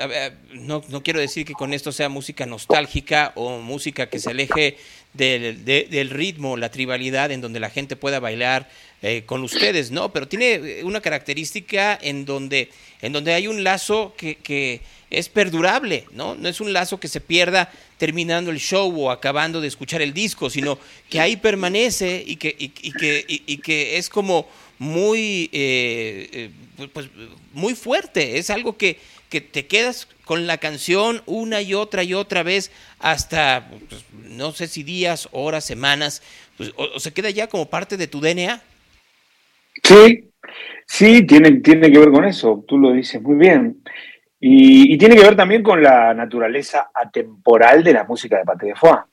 No, no quiero decir que con esto sea música nostálgica o música que se aleje del, de- del ritmo, la tribalidad, en donde la gente pueda bailar eh, con ustedes, ¿no? Pero tiene eh, una característica en donde, en donde hay un lazo que, que es perdurable, ¿no? No es un lazo que se pierda terminando el show o acabando de escuchar el disco, sino que ahí permanece y que, y, que, y, que es como muy, eh, eh, pues, muy fuerte. Es algo que, que te quedas con la canción una y otra y otra vez hasta, pues, no sé si días, horas, semanas, pues, o, o se queda ya como parte de tu DNA. Sí, sí, tiene, tiene que ver con eso, tú lo dices muy bien. Y, tiene que ver también con la naturaleza atemporal de la música de Paté de Foix,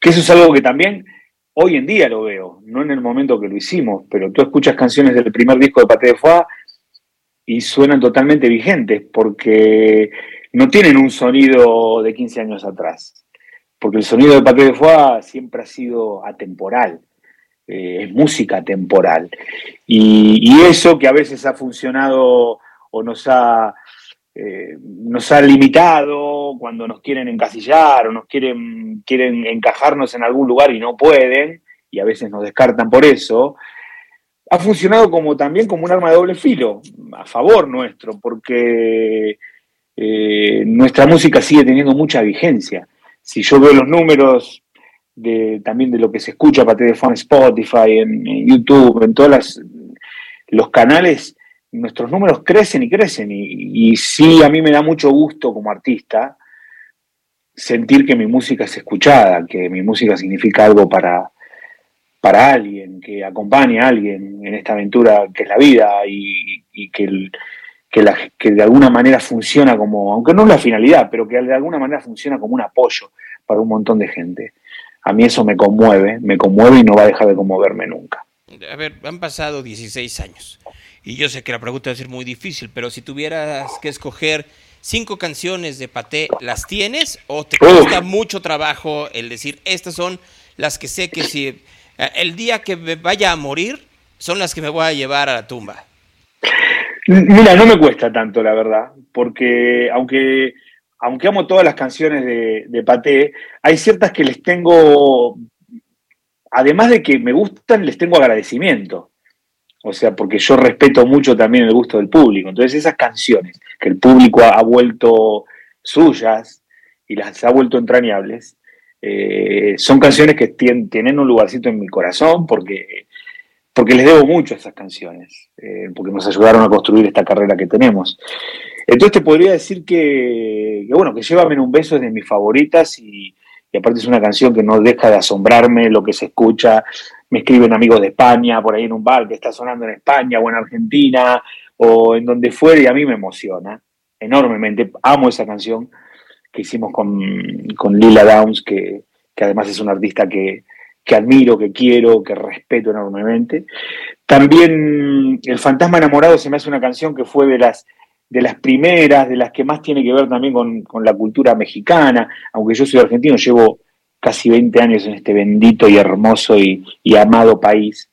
que eso es algo que también hoy en día lo veo, no en el momento que lo hicimos, pero tú escuchas canciones del primer disco de Paté de Foix y suenan totalmente vigentes, porque no tienen un sonido de 15 años atrás, porque el sonido de Paté de Foix siempre ha sido atemporal eh, es música temporal. Y, y eso que a veces ha funcionado o nos ha, eh, nos ha limitado cuando nos quieren encasillar o nos quieren, quieren encajarnos en algún lugar y no pueden, y a veces nos descartan por eso, ha funcionado como también como un arma de doble filo, a favor nuestro, porque eh, nuestra música sigue teniendo mucha vigencia. Si yo veo los números de, también de lo que se escucha a partir de Spotify, en, en YouTube, en todos los canales, nuestros números crecen y crecen. Y, sí, a mí me da mucho gusto como artista sentir que mi música es escuchada, que mi música significa algo para, para alguien, que acompaña a alguien en esta aventura que es la vida y, y que, el- que, la- que de alguna manera funciona como, aunque no es la finalidad, pero que de alguna manera funciona como un apoyo para un montón de gente. A mí eso me conmueve, me conmueve y no va a dejar de conmoverme nunca. A ver, han pasado 16 años. Y yo sé que la pregunta va a ser muy difícil, pero si tuvieras que escoger cinco canciones de Paté, ¿las tienes? ¿O te cuesta mucho trabajo el decir, estas son las que sé que si eh, el día que me vaya a morir, son las que me voy a llevar a la tumba? Mira, no me cuesta tanto, la verdad, porque aunque, aunque amo todas las canciones de, de Paté, hay ciertas que les tengo, además de que me gustan, les tengo agradecimiento. O sea, porque yo respeto mucho también el gusto del público. Entonces, esas canciones que el público ha, vuelto suyas y las ha vuelto entrañables, eh, son canciones que tien- tienen un lugarcito en mi corazón porque, porque les debo mucho a esas canciones, eh, porque nos ayudaron a construir esta carrera que tenemos. Entonces te podría decir que, que, bueno, que Llévame en un beso es de mis favoritas y, y aparte es una canción que no deja de asombrarme lo que se escucha. Me escriben amigos de España por ahí en un bar que está sonando en España o en Argentina o en donde fuera y a mí me emociona enormemente. Amo esa canción que hicimos con, con Lila Downs, que, que además es una artista que, que admiro, que quiero, que respeto enormemente. También El Fantasma Enamorado se me hace una canción que fue de las, de las primeras, de las que más tiene que ver también con, con la cultura mexicana, aunque yo soy argentino, llevo casi 20 años en este bendito y hermoso y, y amado país.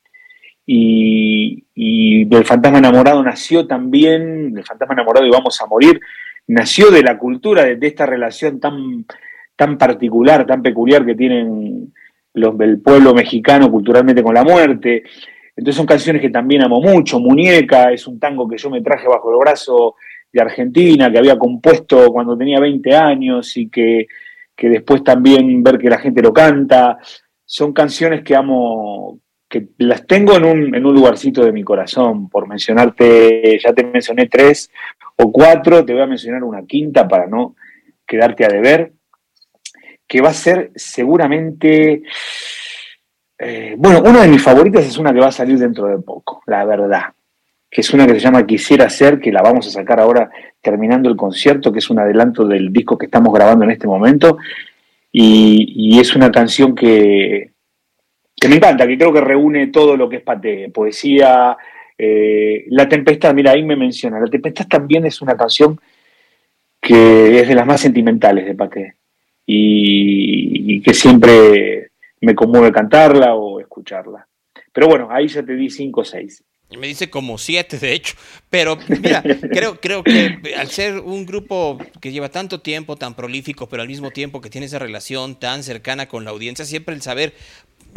Y, del fantasma enamorado nació también, del fantasma enamorado y vamos a morir, nació de la cultura, de, de esta relación tan, tan particular, tan peculiar que tienen los del pueblo mexicano culturalmente con la muerte. Entonces son canciones que también amo mucho. Muñeca es un tango que yo me traje bajo el brazo de Argentina, que había compuesto cuando tenía 20 años y que, que después también ver que la gente lo canta. Son canciones que amo, que las tengo en un, en un lugarcito de mi corazón. Por mencionarte, ya te mencioné tres o cuatro, te voy a mencionar una quinta para no quedarte a deber, que va a ser seguramente... Eh, bueno, una de mis favoritas es una que va a salir dentro de poco, la verdad, que es una que se llama Quisiera ser, que la vamos a sacar ahora terminando el concierto, que es un adelanto del disco que estamos grabando en este momento, y, es una canción que, que me encanta, que creo que reúne todo lo que es Pate, poesía, eh, La Tempestad, mira, ahí me menciona, La Tempestad también es una canción que es de las más sentimentales de Pate y, y que siempre me conmueve cantarla o escucharla. Pero bueno, ahí ya te di cinco o seis. Me dice como siete, de hecho. Pero mira, <laughs> creo, creo que al ser un grupo que lleva tanto tiempo, tan prolífico, pero al mismo tiempo que tiene esa relación tan cercana con la audiencia, siempre el saber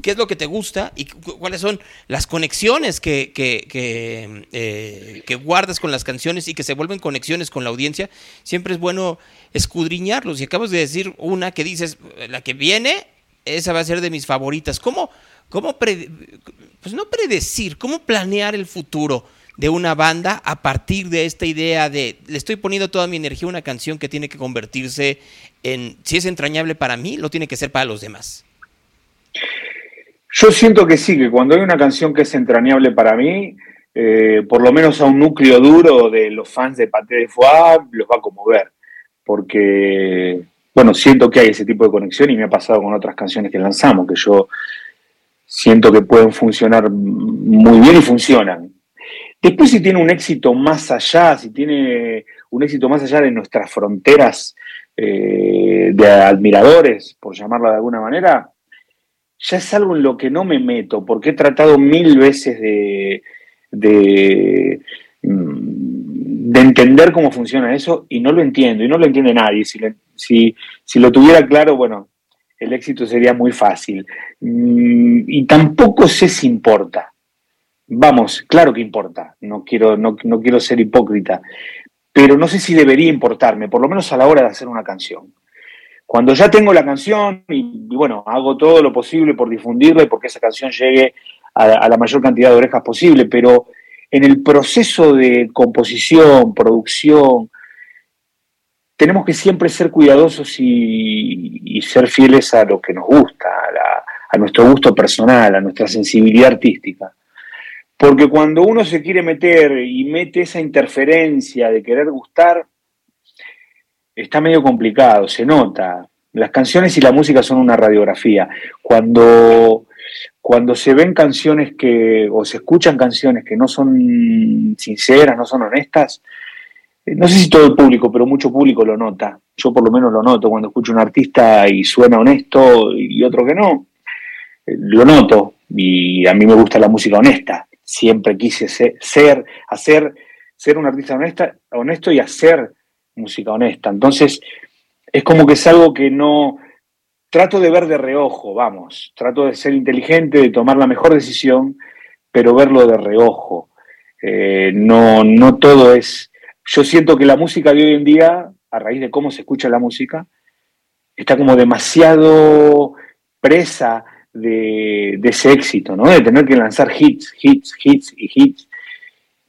qué es lo que te gusta y cuáles son las conexiones que, que, que, eh, que, guardas con las canciones y que se vuelven conexiones con la audiencia, siempre es bueno escudriñarlos. Y acabas de decir una que dices, la que viene, esa va a ser de mis favoritas. ¿Cómo, cómo pues no predecir, cómo planear el futuro de una banda a partir de esta idea de le estoy poniendo toda mi energía a una canción que tiene que convertirse en, si es entrañable para mí, lo tiene que ser para los demás? Yo siento que sí, que cuando hay una canción que es entrañable para mí, eh, por lo menos a un núcleo duro de los fans de Paté de Foie los va a conmover, porque, bueno, siento que hay ese tipo de conexión y me ha pasado con otras canciones que lanzamos, que yo siento que pueden funcionar muy bien y funcionan. Después si tiene un éxito más allá, si tiene un éxito más allá de nuestras fronteras eh, de admiradores, por llamarla de alguna manera, ya es algo en lo que no me meto, porque he tratado mil veces de, de, mm, de entender cómo funciona eso y no lo entiendo, y no lo entiende nadie. Si, si, si lo tuviera claro, bueno, el éxito sería muy fácil. Mm, y tampoco sé si importa. Vamos, claro que importa, no quiero, no, quiero ser hipócrita, pero no sé si debería importarme, por lo menos a la hora de hacer una canción. Cuando ya tengo la canción y, bueno, hago todo lo posible por difundirla y porque esa canción llegue a, la mayor cantidad de orejas posible, pero en el proceso de composición, producción, tenemos que siempre ser cuidadosos y, ser fieles a lo que nos gusta, a, nuestro gusto personal, a nuestra sensibilidad artística. Porque cuando uno se quiere meter y mete esa interferencia de querer gustar, está medio complicado, se nota. Las canciones y la música son una radiografía. Cuando, cuando se ven canciones que, o se escuchan canciones que no son sinceras, no son honestas, no sé si todo el público, pero mucho público lo nota. Yo por lo menos lo noto cuando escucho a un artista y suena honesto y otro que no. Eh, lo noto y a mí me gusta la música honesta. Siempre quise ser, hacer, ser un artista honesta, honesto y hacer música honesta. Entonces, es como que es algo que no trato de ver de reojo, vamos. Trato de ser inteligente, de tomar la mejor decisión, pero verlo de reojo. Eh, no, no todo es yo siento que la música de hoy en día, a raíz de cómo se escucha la música, está como demasiado presa de, ese éxito, ¿no? De tener que lanzar hits, hits, hits y hits.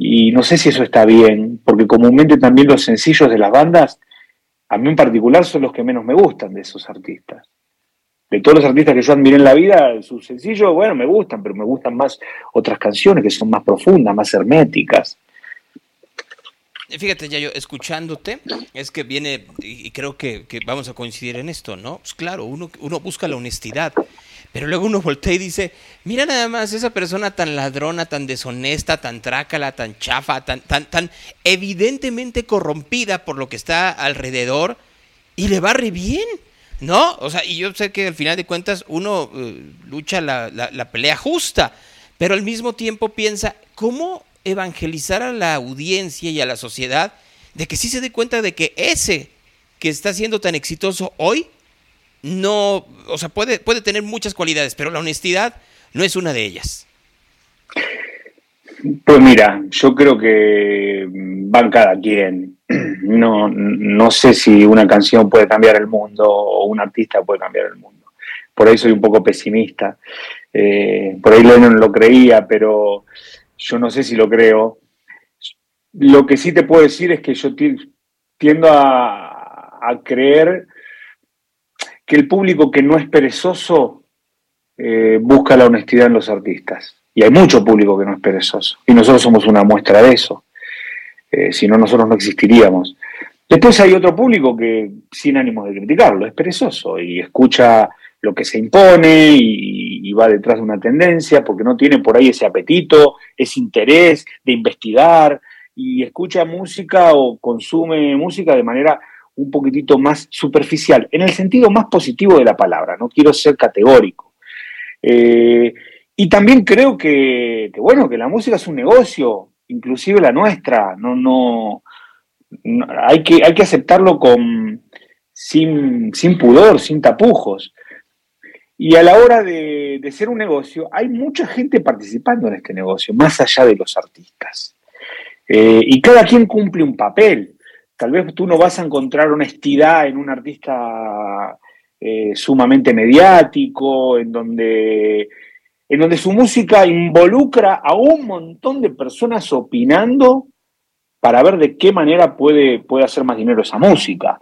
Y no sé si eso está bien, porque comúnmente también los sencillos de las bandas, a mí en particular, son los que menos me gustan de esos artistas. De todos los artistas que yo admiré en la vida, sus sencillos, bueno, me gustan, pero me gustan más otras canciones que son más profundas, más herméticas. Fíjate, ya yo escuchándote, es que viene, y creo que, vamos a coincidir en esto, ¿no? Pues claro, uno, uno busca la honestidad, pero luego uno voltea y dice, mira nada más esa persona tan ladrona, tan deshonesta, tan trácala, tan chafa, tan, tan, tan evidentemente corrompida por lo que está alrededor, y le va re bien, ¿no? O sea, y yo sé que al final de cuentas uno eh, lucha la, la pelea justa, pero al mismo tiempo piensa, ¿cómo evangelizar a la audiencia y a la sociedad de que sí se dé cuenta de que ese que está siendo tan exitoso hoy no, o sea, puede, puede tener muchas cualidades, pero la honestidad no es una de ellas. Pues mira, yo creo que van cada quien. No, no sé si una canción puede cambiar el mundo o un artista puede cambiar el mundo. Por ahí soy un poco pesimista. Eh, por ahí Lennon lo creía, pero yo no sé si lo creo. Lo que sí te puedo decir es que yo tiendo a, creer que el público que no es perezoso eh, busca la honestidad en los artistas. Y hay mucho público que no es perezoso. Y nosotros somos una muestra de eso. Eh, si no, nosotros no existiríamos. Después hay otro público que, sin ánimos de criticarlo, es perezoso y escucha lo que se impone y, y, va detrás de una tendencia, porque no tiene por ahí ese apetito, ese interés de investigar y escucha música o consume música de manera un poquitito más superficial, en el sentido más positivo de la palabra, no quiero ser categórico. Eh, y también creo que, bueno, que la música es un negocio, inclusive la nuestra, no, no, hay, que, hay que aceptarlo con, sin, sin pudor, sin tapujos. Y a la hora de, de, ser un negocio, hay mucha gente participando en este negocio, más allá de los artistas. Eh, y cada quien cumple un papel. Tal vez tú no vas a encontrar honestidad en un artista eh, sumamente mediático, en donde, en donde su música involucra a un montón de personas opinando para ver de qué manera puede, puede hacer más dinero esa música.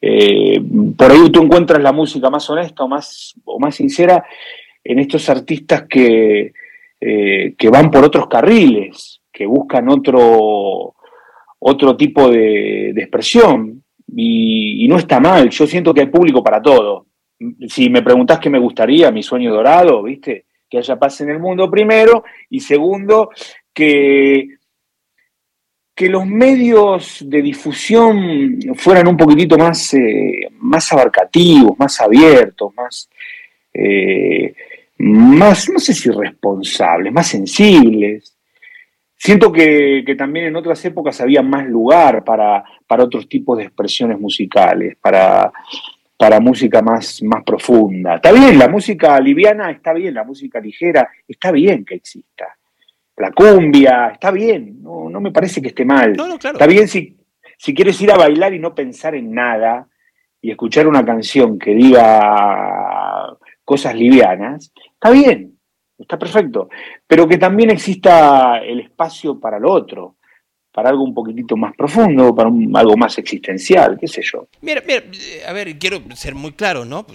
Eh, por ahí tú encuentras la música más honesta o más, o más sincera en estos artistas que, eh, que van por otros carriles, que buscan otro, otro tipo de, de expresión y, no está mal, yo siento que hay público para todo. Si me preguntás qué me gustaría, mi sueño dorado, ¿viste? Que haya paz en el mundo primero y segundo, que, que los medios de difusión fueran un poquitito más, eh, más abarcativos, más abiertos, más, eh, más, no sé si responsables, más sensibles. Siento que, que, también en otras épocas había más lugar para, para otros tipos de expresiones musicales, para, para música más, más profunda. Está bien, la música liviana está bien, la música ligera está bien que exista. La cumbia está bien, no, no me parece que esté mal. No, no, claro. Está bien si, si quieres ir a bailar y no pensar en nada y escuchar una canción que diga cosas livianas, está bien, está perfecto, pero que también exista el espacio para lo otro, para algo un poquitito más profundo, para un, algo más existencial, qué sé yo. Mira, mira, a ver, quiero ser muy claro, ¿no?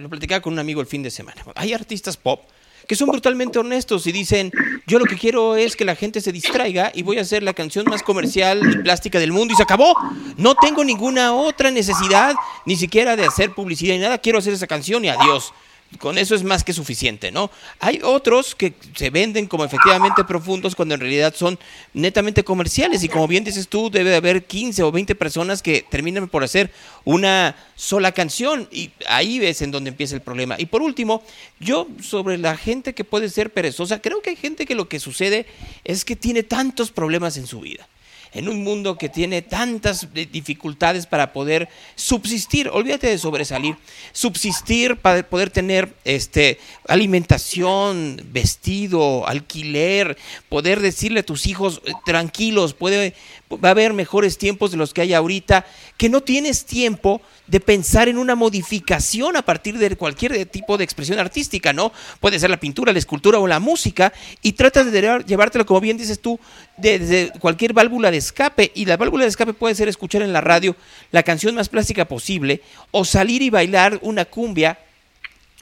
Lo platicaba con un amigo el fin de semana. Hay artistas pop que son brutalmente honestos y dicen, yo lo que quiero es que la gente se distraiga y voy a hacer la canción más comercial y plástica del mundo y se acabó. No tengo ninguna otra necesidad, ni siquiera de hacer publicidad ni nada, quiero hacer esa canción y adiós con eso es más que suficiente, ¿no? Hay otros que se venden como efectivamente profundos cuando en realidad son netamente comerciales y como bien dices tú, debe haber 15 o 20 personas que terminan por hacer una sola canción y ahí ves en donde empieza el problema. Y por último, yo sobre la gente que puede ser perezosa, creo que hay gente que lo que sucede es que tiene tantos problemas en su vida en un mundo que tiene tantas dificultades para poder subsistir, olvídate de sobresalir, subsistir para poder tener este, alimentación, vestido, alquiler, poder decirle a tus hijos eh, tranquilos, puede, va a haber mejores tiempos de los que hay ahorita, que no tienes tiempo de pensar en una modificación a partir de cualquier tipo de expresión artística, ¿no? Puede ser la pintura, la escultura o la música, y tratas de llevártelo, como bien dices tú, desde cualquier válvula de escape, y la válvula de escape puede ser escuchar en la radio la canción más plástica posible, o salir y bailar una cumbia,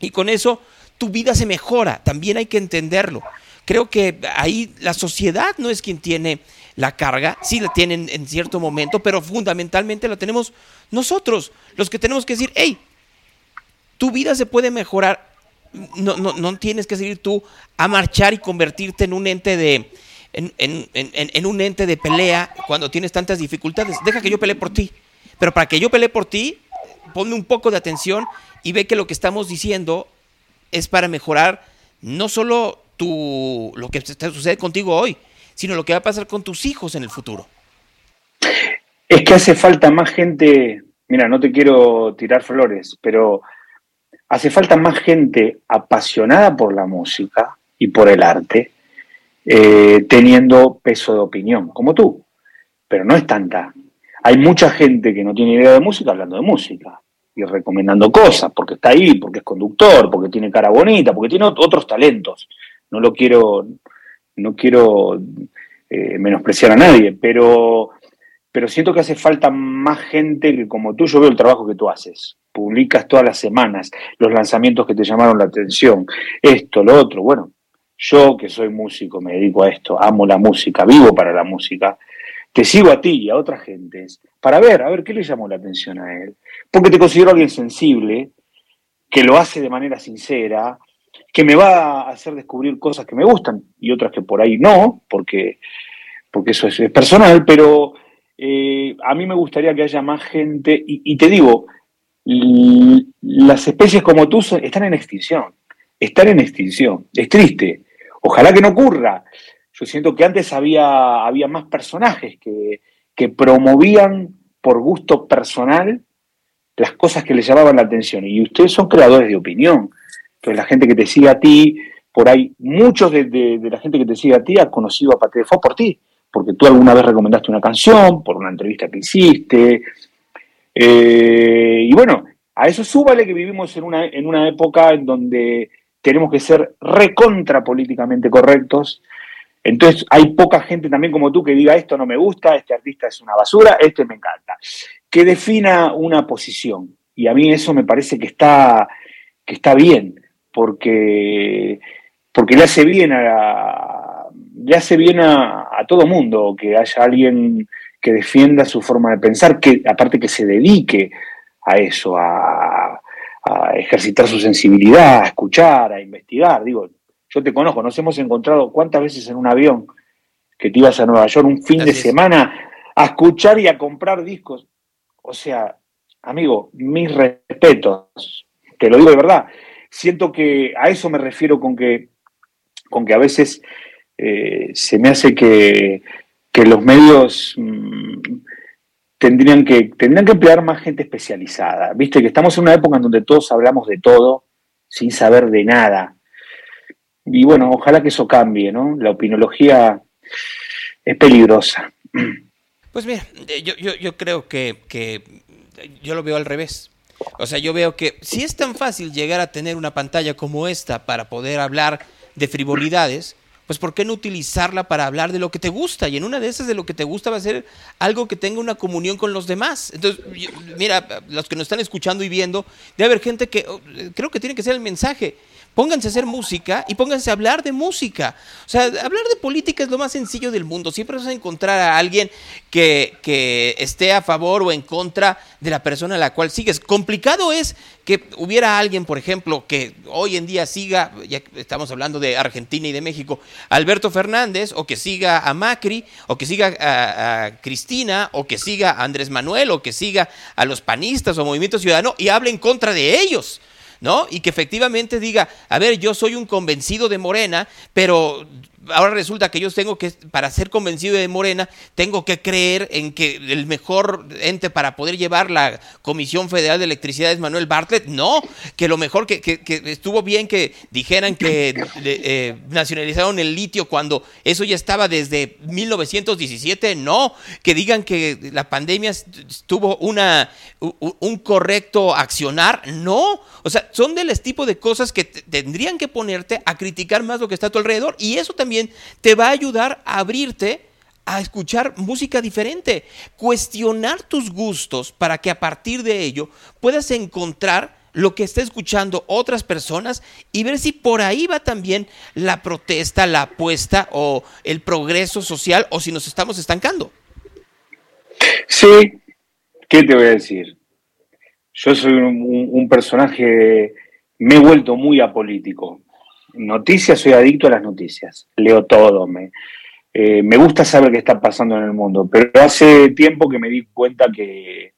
y con eso tu vida se mejora, también hay que entenderlo. Creo que ahí la sociedad no es quien tiene la carga, sí la tienen en cierto momento, pero fundamentalmente la tenemos nosotros, los que tenemos que decir, hey, tu vida se puede mejorar, no, no, no tienes que seguir tú a marchar y convertirte en un ente de, en, en, en, en, un ente de pelea cuando tienes tantas dificultades. Deja que yo pelee por ti. Pero para que yo pelee por ti, ponme un poco de atención y ve que lo que estamos diciendo es para mejorar no solo tu, lo que sucede contigo hoy, sino lo que va a pasar con tus hijos en el futuro. Es que hace falta más gente, mira, no te quiero tirar flores, pero hace falta más gente apasionada por la música y por el arte, eh, teniendo peso de opinión, como tú, pero no es tanta. Hay mucha gente que no tiene idea de música hablando de música y recomendando cosas, porque está ahí, porque es conductor, porque tiene cara bonita, porque tiene otros talentos. No lo quiero, no quiero eh, menospreciar a nadie, pero, pero siento que hace falta más gente que como tú, yo veo el trabajo que tú haces. Publicas todas las semanas los lanzamientos que te llamaron la atención, esto, lo otro. Bueno, yo que soy músico, me dedico a esto, amo la música, vivo para la música, te sigo a ti y a otras gentes para ver, a ver qué le llamó la atención a él. Porque te considero alguien sensible que lo hace de manera sincera, que me va a hacer descubrir cosas que me gustan y otras que por ahí no, porque, porque eso es, personal, pero eh, a mí me gustaría que haya más gente, y, te digo, las especies como tú están en extinción, están en extinción, es triste, ojalá que no ocurra. Yo siento que antes había, había más personajes que, que promovían por gusto personal las cosas que les llamaban la atención. Y ustedes son creadores de opinión. Entonces la gente que te sigue a ti, por ahí, muchos de, la gente que te sigue a ti ha conocido a Patrick Fue por ti, porque tú alguna vez recomendaste una canción, por una entrevista que hiciste. Eh, y bueno, a eso súbale que vivimos en una, en una época en donde tenemos que ser recontra políticamente correctos. Entonces hay poca gente también como tú que diga esto no me gusta, este artista es una basura, este me encanta que defina una posición. Y a mí eso me parece que está, que está bien, porque, porque le hace bien a, le hace bien a, todo mundo que haya alguien que defienda su forma de pensar, que aparte que se dedique a eso, a, a ejercitar su sensibilidad, a escuchar, a investigar. Digo, yo te conozco, nos hemos encontrado cuántas veces en un avión que te ibas a Nueva York un fin de semana a escuchar y a comprar discos. O sea, amigo, mis respetos, te lo digo de verdad. Siento que a eso me refiero con que, con que a veces eh, se me hace que, los medios mm, tendrían, que, tendrían que emplear más gente especializada. Viste que estamos en una época en donde todos hablamos de todo sin saber de nada. Y bueno, ojalá que eso cambie, ¿no? La opinología es peligrosa. <clears throat> Pues mira, eh, yo, yo, yo creo que, que yo lo veo al revés. O sea, yo veo que si es tan fácil llegar a tener una pantalla como esta para poder hablar de frivolidades, pues ¿por qué no utilizarla para hablar de lo que te gusta? Y en una de esas de lo que te gusta va a ser algo que tenga una comunión con los demás. Entonces, mira, los que nos están escuchando y viendo, debe haber gente que oh, creo que tiene que ser el mensaje pónganse a hacer música y pónganse a hablar de música. O sea, hablar de política es lo más sencillo del mundo. Siempre vas a encontrar a alguien que, que esté a favor o en contra de la persona a la cual sigues. Complicado es que hubiera alguien, por ejemplo, que hoy en día siga, ya estamos hablando de Argentina y de México, Alberto Fernández, o que siga a Macri, o que siga a, a Cristina, o que siga a Andrés Manuel, o que siga a los panistas o Movimiento Ciudadano y hable en contra de ellos. ¿No? Y que efectivamente diga, a ver, yo soy un convencido de Morena, pero ahora resulta que yo tengo que, para ser convencido de Morena, tengo que creer en que el mejor ente para poder llevar la Comisión Federal de Electricidad es Manuel Bartlett. No, que lo mejor que, estuvo bien que dijeran que eh, nacionalizaron el litio cuando eso ya estaba desde 1917. No, que digan que la pandemia tuvo una, un correcto accionar. No, o sea, son del tipo de cosas que tendrían que ponerte a criticar más lo que está a tu alrededor. Y eso también te va a ayudar a abrirte a escuchar música diferente, cuestionar tus gustos para que a partir de ello puedas encontrar lo que está escuchando otras personas y ver si por ahí va también la protesta, la apuesta o el progreso social o si nos estamos estancando. Sí, ¿qué te voy a decir? Yo soy un personaje, me he vuelto muy apolítico noticias, soy adicto a las noticias, leo todo, me, eh, me gusta saber qué está pasando en el mundo, pero hace tiempo que me di cuenta que,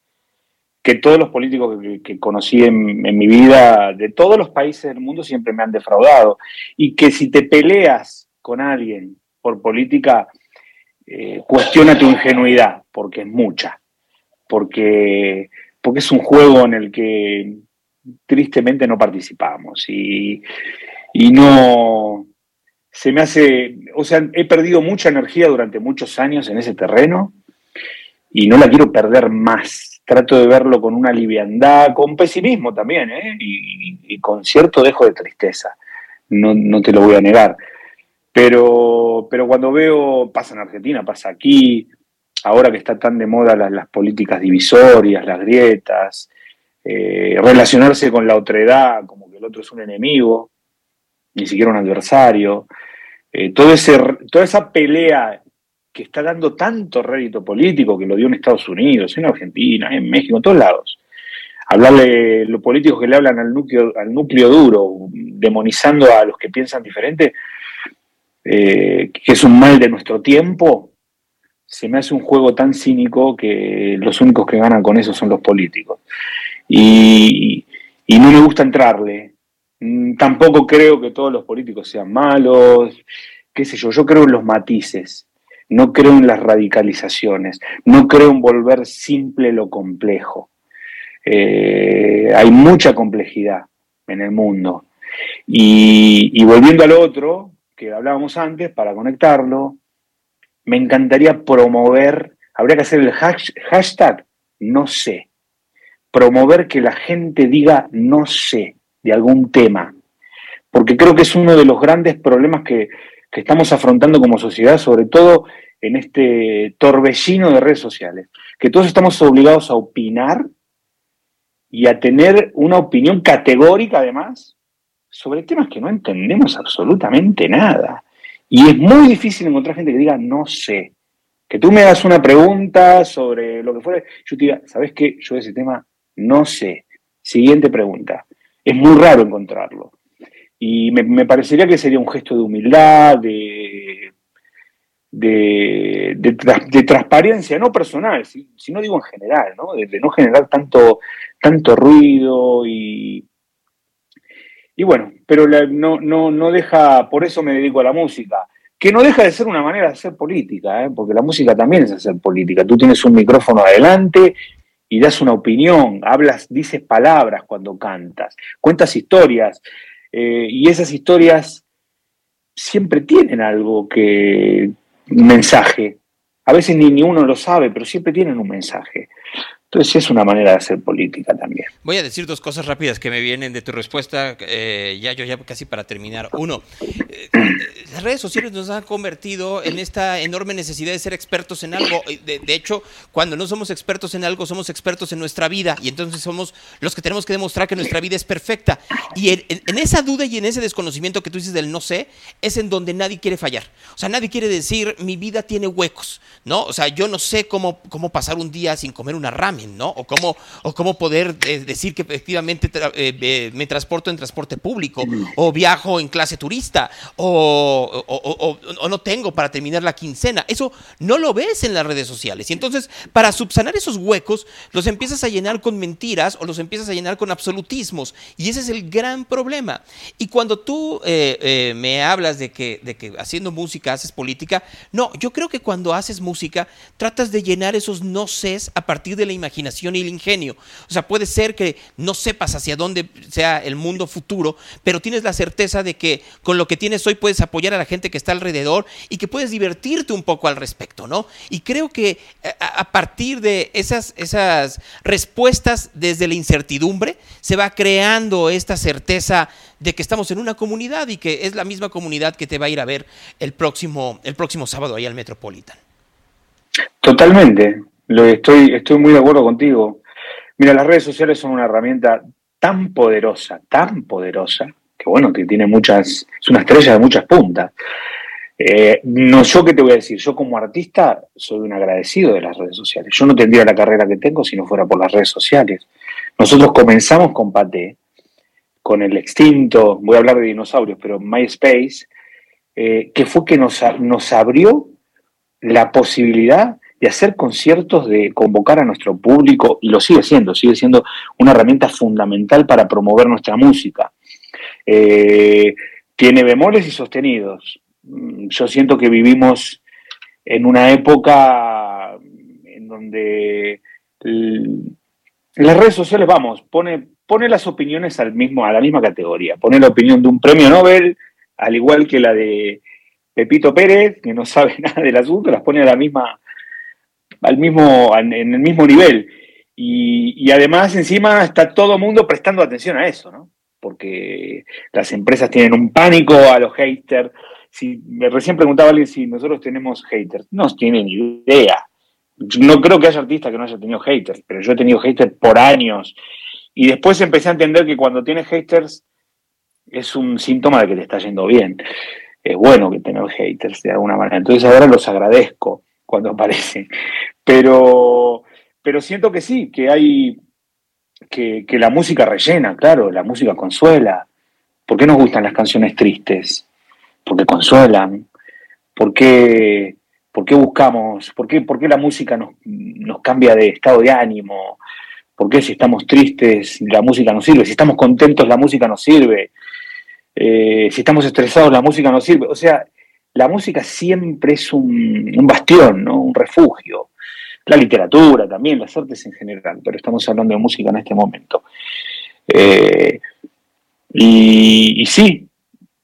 que todos los políticos que, conocí en, mi vida, de todos los países del mundo, siempre me han defraudado, y que si te peleas con alguien por política, eh, cuestiona tu ingenuidad, porque es mucha, porque, porque es un juego en el que tristemente no participamos. Y, y no, se me hace, o sea, he perdido mucha energía durante muchos años en ese terreno y no la quiero perder más. Trato de verlo con una liviandad, con pesimismo también, ¿eh? y, con cierto dejo de tristeza. No, no, te lo voy a negar. Pero, pero cuando veo, pasa en Argentina, pasa aquí, ahora que está tan de moda las, políticas divisorias, las grietas, eh, relacionarse con la otredad como que el otro es un enemigo, ni siquiera un adversario. Eh, toda esa pelea que está dando tanto rédito político, que lo dio en Estados Unidos, en Argentina, en México, en todos lados. hablarle, los políticos que le hablan al núcleo, duro, demonizando a los que piensan diferente, eh, que es un mal de nuestro tiempo, se me hace un juego tan cínico que los únicos que ganan con eso son los políticos. Y no me gusta entrarle. Mm, tampoco creo que todos los políticos sean malos, qué sé yo, yo creo en los matices, no creo en las radicalizaciones, no creo en volver simple lo complejo. Eh, hay mucha complejidad en el mundo. Y, volviendo al otro, que hablábamos antes, para conectarlo, me encantaría promover, habría que hacer el hashtag no sé, promover que la gente diga no sé de algún tema, porque creo que es uno de los grandes problemas que, que estamos afrontando como sociedad, sobre todo en este torbellino de redes sociales, que todos estamos obligados a opinar y a tener una opinión categórica además sobre temas que no entendemos absolutamente nada. Y es muy difícil encontrar gente que diga no sé. Que tú me hagas una pregunta sobre lo que fuera, yo te diga, ¿sabes qué? Yo de ese tema no sé. Siguiente pregunta. Es muy raro encontrarlo. Y me, parecería que sería un gesto de humildad, de, de, transparencia, no personal, sino digo en general, ¿no? De, no generar tanto, tanto ruido y, y bueno, pero no, no, no deja, por eso me dedico a la música, que no deja de ser una manera de hacer política, ¿eh? porque la música también es hacer política. Tú tienes un micrófono adelante y das una opinión, hablas, dices palabras cuando cantas, cuentas historias, eh, y esas historias siempre tienen algo que, un mensaje. A veces ni, ni uno lo sabe, pero siempre tienen un mensaje. Entonces es una manera de hacer política también. Voy a decir dos cosas rápidas que me vienen de tu respuesta, eh, ya yo ya casi para terminar. Uno, eh, las redes sociales nos han convertido en esta enorme necesidad de ser expertos en algo. De, hecho, cuando no somos expertos en algo, somos expertos en nuestra vida y entonces somos los que tenemos que demostrar que nuestra vida es perfecta. Y en, en esa duda y en ese desconocimiento que tú dices del no sé, es en donde nadie quiere fallar. O sea, nadie quiere decir mi vida tiene huecos, ¿no? O sea, yo no sé cómo, cómo pasar un día sin comer una ¿no? O cómo, o cómo poder eh, decir que efectivamente eh, me transporto en transporte público, o viajo en clase turista, o, no tengo para terminar la quincena. Eso no lo ves en las redes sociales. Y entonces, para subsanar esos huecos, los empiezas a llenar con mentiras o los empiezas a llenar con absolutismos. Y ese es el gran problema. Y cuando tú eh, me hablas de que, de que haciendo música haces política, no, yo creo que cuando haces música tratas de llenar esos no sés a partir de la imaginación imaginación y el ingenio. O sea, puede ser que no sepas hacia dónde sea el mundo futuro, pero tienes la certeza de que con lo que tienes hoy puedes apoyar a la gente que está alrededor y que puedes divertirte un poco al respecto, ¿no? Y creo que eh, a partir de esas, esas respuestas desde la incertidumbre se va creando esta certeza de que estamos en una comunidad y que es la misma comunidad que te va a ir a ver el próximo, el próximo sábado ahí al Metropolitan. Totalmente, estoy, estoy muy de acuerdo contigo. Mira, las redes sociales son una herramienta tan poderosa, tan poderosa, que bueno, que tiene muchas, es una estrella de muchas puntas. Eh, no, yo qué te voy a decir, yo como artista soy un agradecido de las redes sociales. Yo no tendría la carrera que tengo si no fuera por las redes sociales. Nosotros comenzamos con Paté, con el extinto, voy a hablar de dinosaurios, pero MySpace, eh, que fue que nos, nos abrió la posibilidad de hacer conciertos, de convocar a nuestro público, y lo sigue siendo, sigue siendo una herramienta fundamental para promover nuestra música. Eh, tiene bemoles y sostenidos. Mm, yo siento que vivimos en una época en donde las redes sociales, vamos, pone, pone las opiniones al mismo, a la misma categoría. Pone la opinión de un premio Nobel, al igual que la de Pepito Pérez, que no sabe <laughs> nada del asunto, las pone a la misma, al mismo, en el mismo nivel. Y, además encima está todo mundo prestando atención a eso, ¿no? Porque las empresas tienen un pánico a los haters. Si, me recién preguntaba alguien si nosotros tenemos haters. No tienen idea. No creo que haya artista que no haya tenido haters, pero yo he tenido haters por años. Y después empecé a entender que cuando tienes haters es un síntoma de que te está yendo bien. Es bueno que tener haters de alguna manera. Entonces ahora los agradezco cuando aparecen. Pero, pero siento que sí, que hay, que, que la música rellena, claro, la música consuela. ¿Por qué nos gustan las canciones tristes? Porque consuelan. ¿Por qué, por qué buscamos? ¿Por qué, por qué la música nos, nos cambia de estado de ánimo? ¿Por qué si estamos tristes la música nos sirve? Si estamos contentos la música nos sirve. Eh, si estamos estresados la música nos sirve. O sea, la música siempre es un, un bastión, ¿no? un refugio. La literatura también, las artes en general, pero estamos hablando de música en este momento. Eh, y, y sí,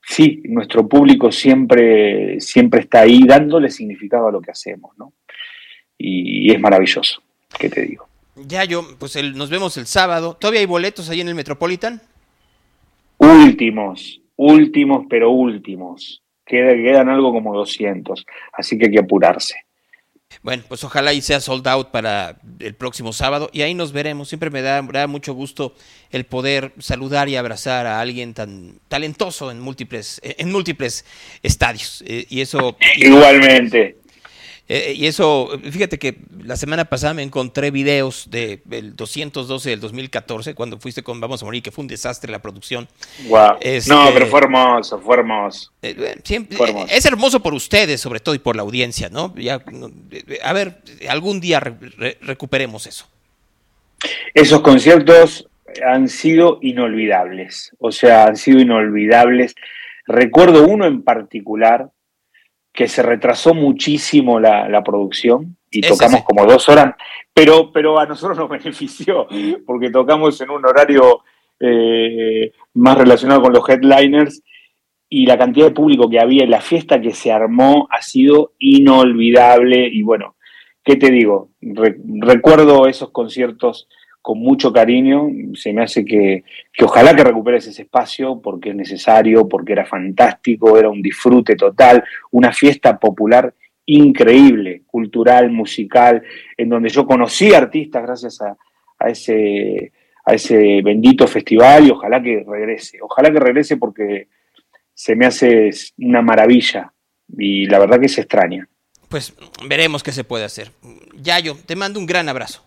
sí, nuestro público siempre, siempre está ahí dándole significado a lo que hacemos, ¿no? Y, es maravilloso, ¿qué te digo? Ya yo, pues el- nos vemos el sábado. ¿Todavía hay boletos ahí en el Metropolitan? Últimos, últimos, pero últimos. Queda- quedan algo como 200, así que hay que apurarse. Bueno, pues ojalá y sea sold out para el próximo sábado y ahí nos veremos. Siempre me da, me da mucho gusto el poder saludar y abrazar a alguien tan talentoso en múltiples, en múltiples estadios. Eh, y eso. Igualmente. Eh, y eso, fíjate que la semana pasada me encontré videos del 212 del 2014, cuando fuiste con Vamos a Morir, que fue un desastre la producción. Este, No, pero fue hermoso, fue hermoso. Eh, eh, siempre- Fue hermoso. es hermoso por ustedes, sobre todo, y por la audiencia, ¿no? Ya, eh, a ver, algún día re- re- recuperemos eso. Esos conciertos han sido inolvidables, o sea, han sido inolvidables. Recuerdo uno en particular que se retrasó muchísimo la, la producción y Ese tocamos sí. como dos horas, pero, pero a nosotros nos <laughs> benefició porque tocamos en un horario eh, más relacionado con los headliners y la cantidad de público que había en la fiesta que se armó ha sido inolvidable y bueno, ¿qué te digo? Re- recuerdo esos conciertos con mucho cariño, se me hace que, que ojalá que recuperes ese espacio porque es necesario, porque era fantástico, era un disfrute total, una fiesta popular increíble, cultural, musical, en donde yo conocí artistas gracias a, a ese, a ese bendito festival y ojalá que regrese, ojalá que regrese porque se me hace una maravilla y la verdad que se extraña. Pues veremos qué se puede hacer. Yayo, te mando un gran abrazo.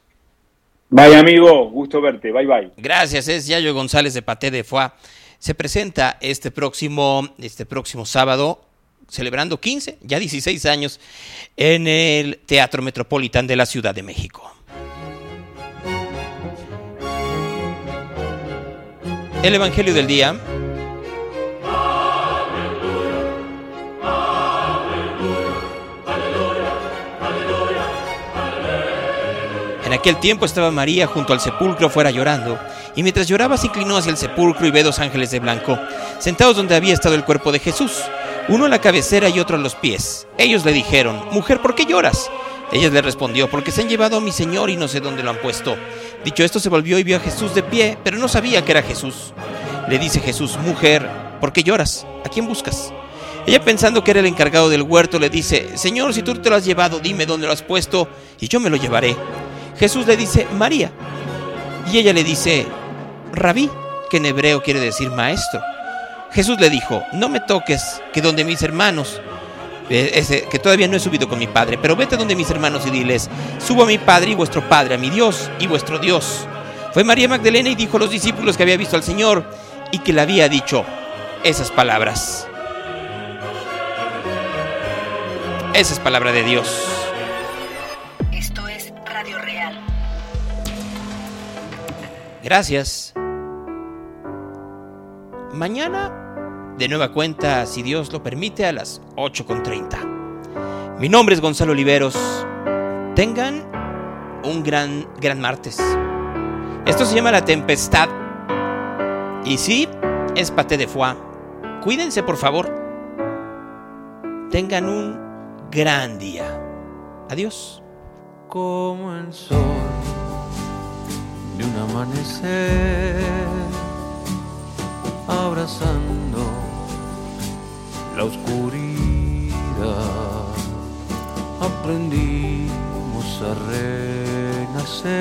Bye amigo, gusto verte, bye bye. Gracias, es Yayo González de Paté de Foix. Se presenta este próximo, este próximo sábado, celebrando 15, ya 16 años, en el Teatro Metropolitan de la Ciudad de México. El Evangelio del Día. En aquel tiempo estaba María junto al sepulcro fuera llorando, y mientras lloraba se inclinó hacia el sepulcro y ve dos ángeles de blanco, sentados donde había estado el cuerpo de Jesús, uno a la cabecera y otro a los pies. Ellos le dijeron, Mujer, ¿por qué lloras? Ella le respondió, porque se han llevado a mi Señor y no sé dónde lo han puesto. Dicho esto, se volvió y vio a Jesús de pie, pero no sabía que era Jesús. Le dice Jesús, Mujer, ¿por qué lloras? ¿A quién buscas? Ella pensando que era el encargado del huerto, le dice, Señor, si tú te lo has llevado, dime dónde lo has puesto, y yo me lo llevaré. Jesús le dice, María. Y ella le dice, Rabí, que en hebreo quiere decir maestro. Jesús le dijo, no me toques, que donde mis hermanos, eh, que todavía no he subido con mi Padre, pero vete donde mis hermanos y diles, subo a mi Padre y vuestro Padre, a mi Dios y vuestro Dios. Fue María Magdalena y dijo a los discípulos que había visto al Señor y que le había dicho esas palabras. Esa es palabra de Dios. Gracias. Mañana, de nueva cuenta, si Dios lo permite, a las 8.30. Mi nombre es Gonzalo Oliveros. Tengan un gran, gran martes. Esto se llama La Tempestad. Y sí, es paté de foie. Cuídense, por favor. Tengan un gran día. Adiós. como el sol de un amanecer, abrazando la oscuridad, aprendimos a renacer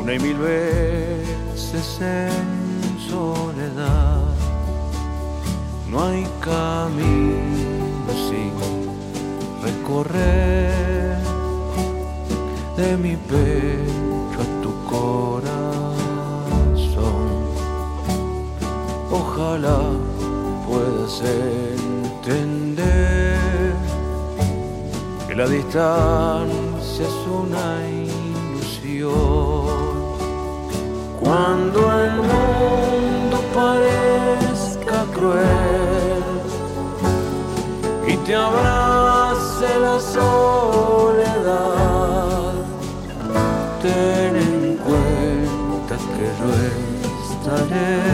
una y mil veces en soledad. No hay camino sin recorrer de mi pecho a tu corazón. Ojalá puedas entender que la distancia es una ilusión. Cuando el mundo hand.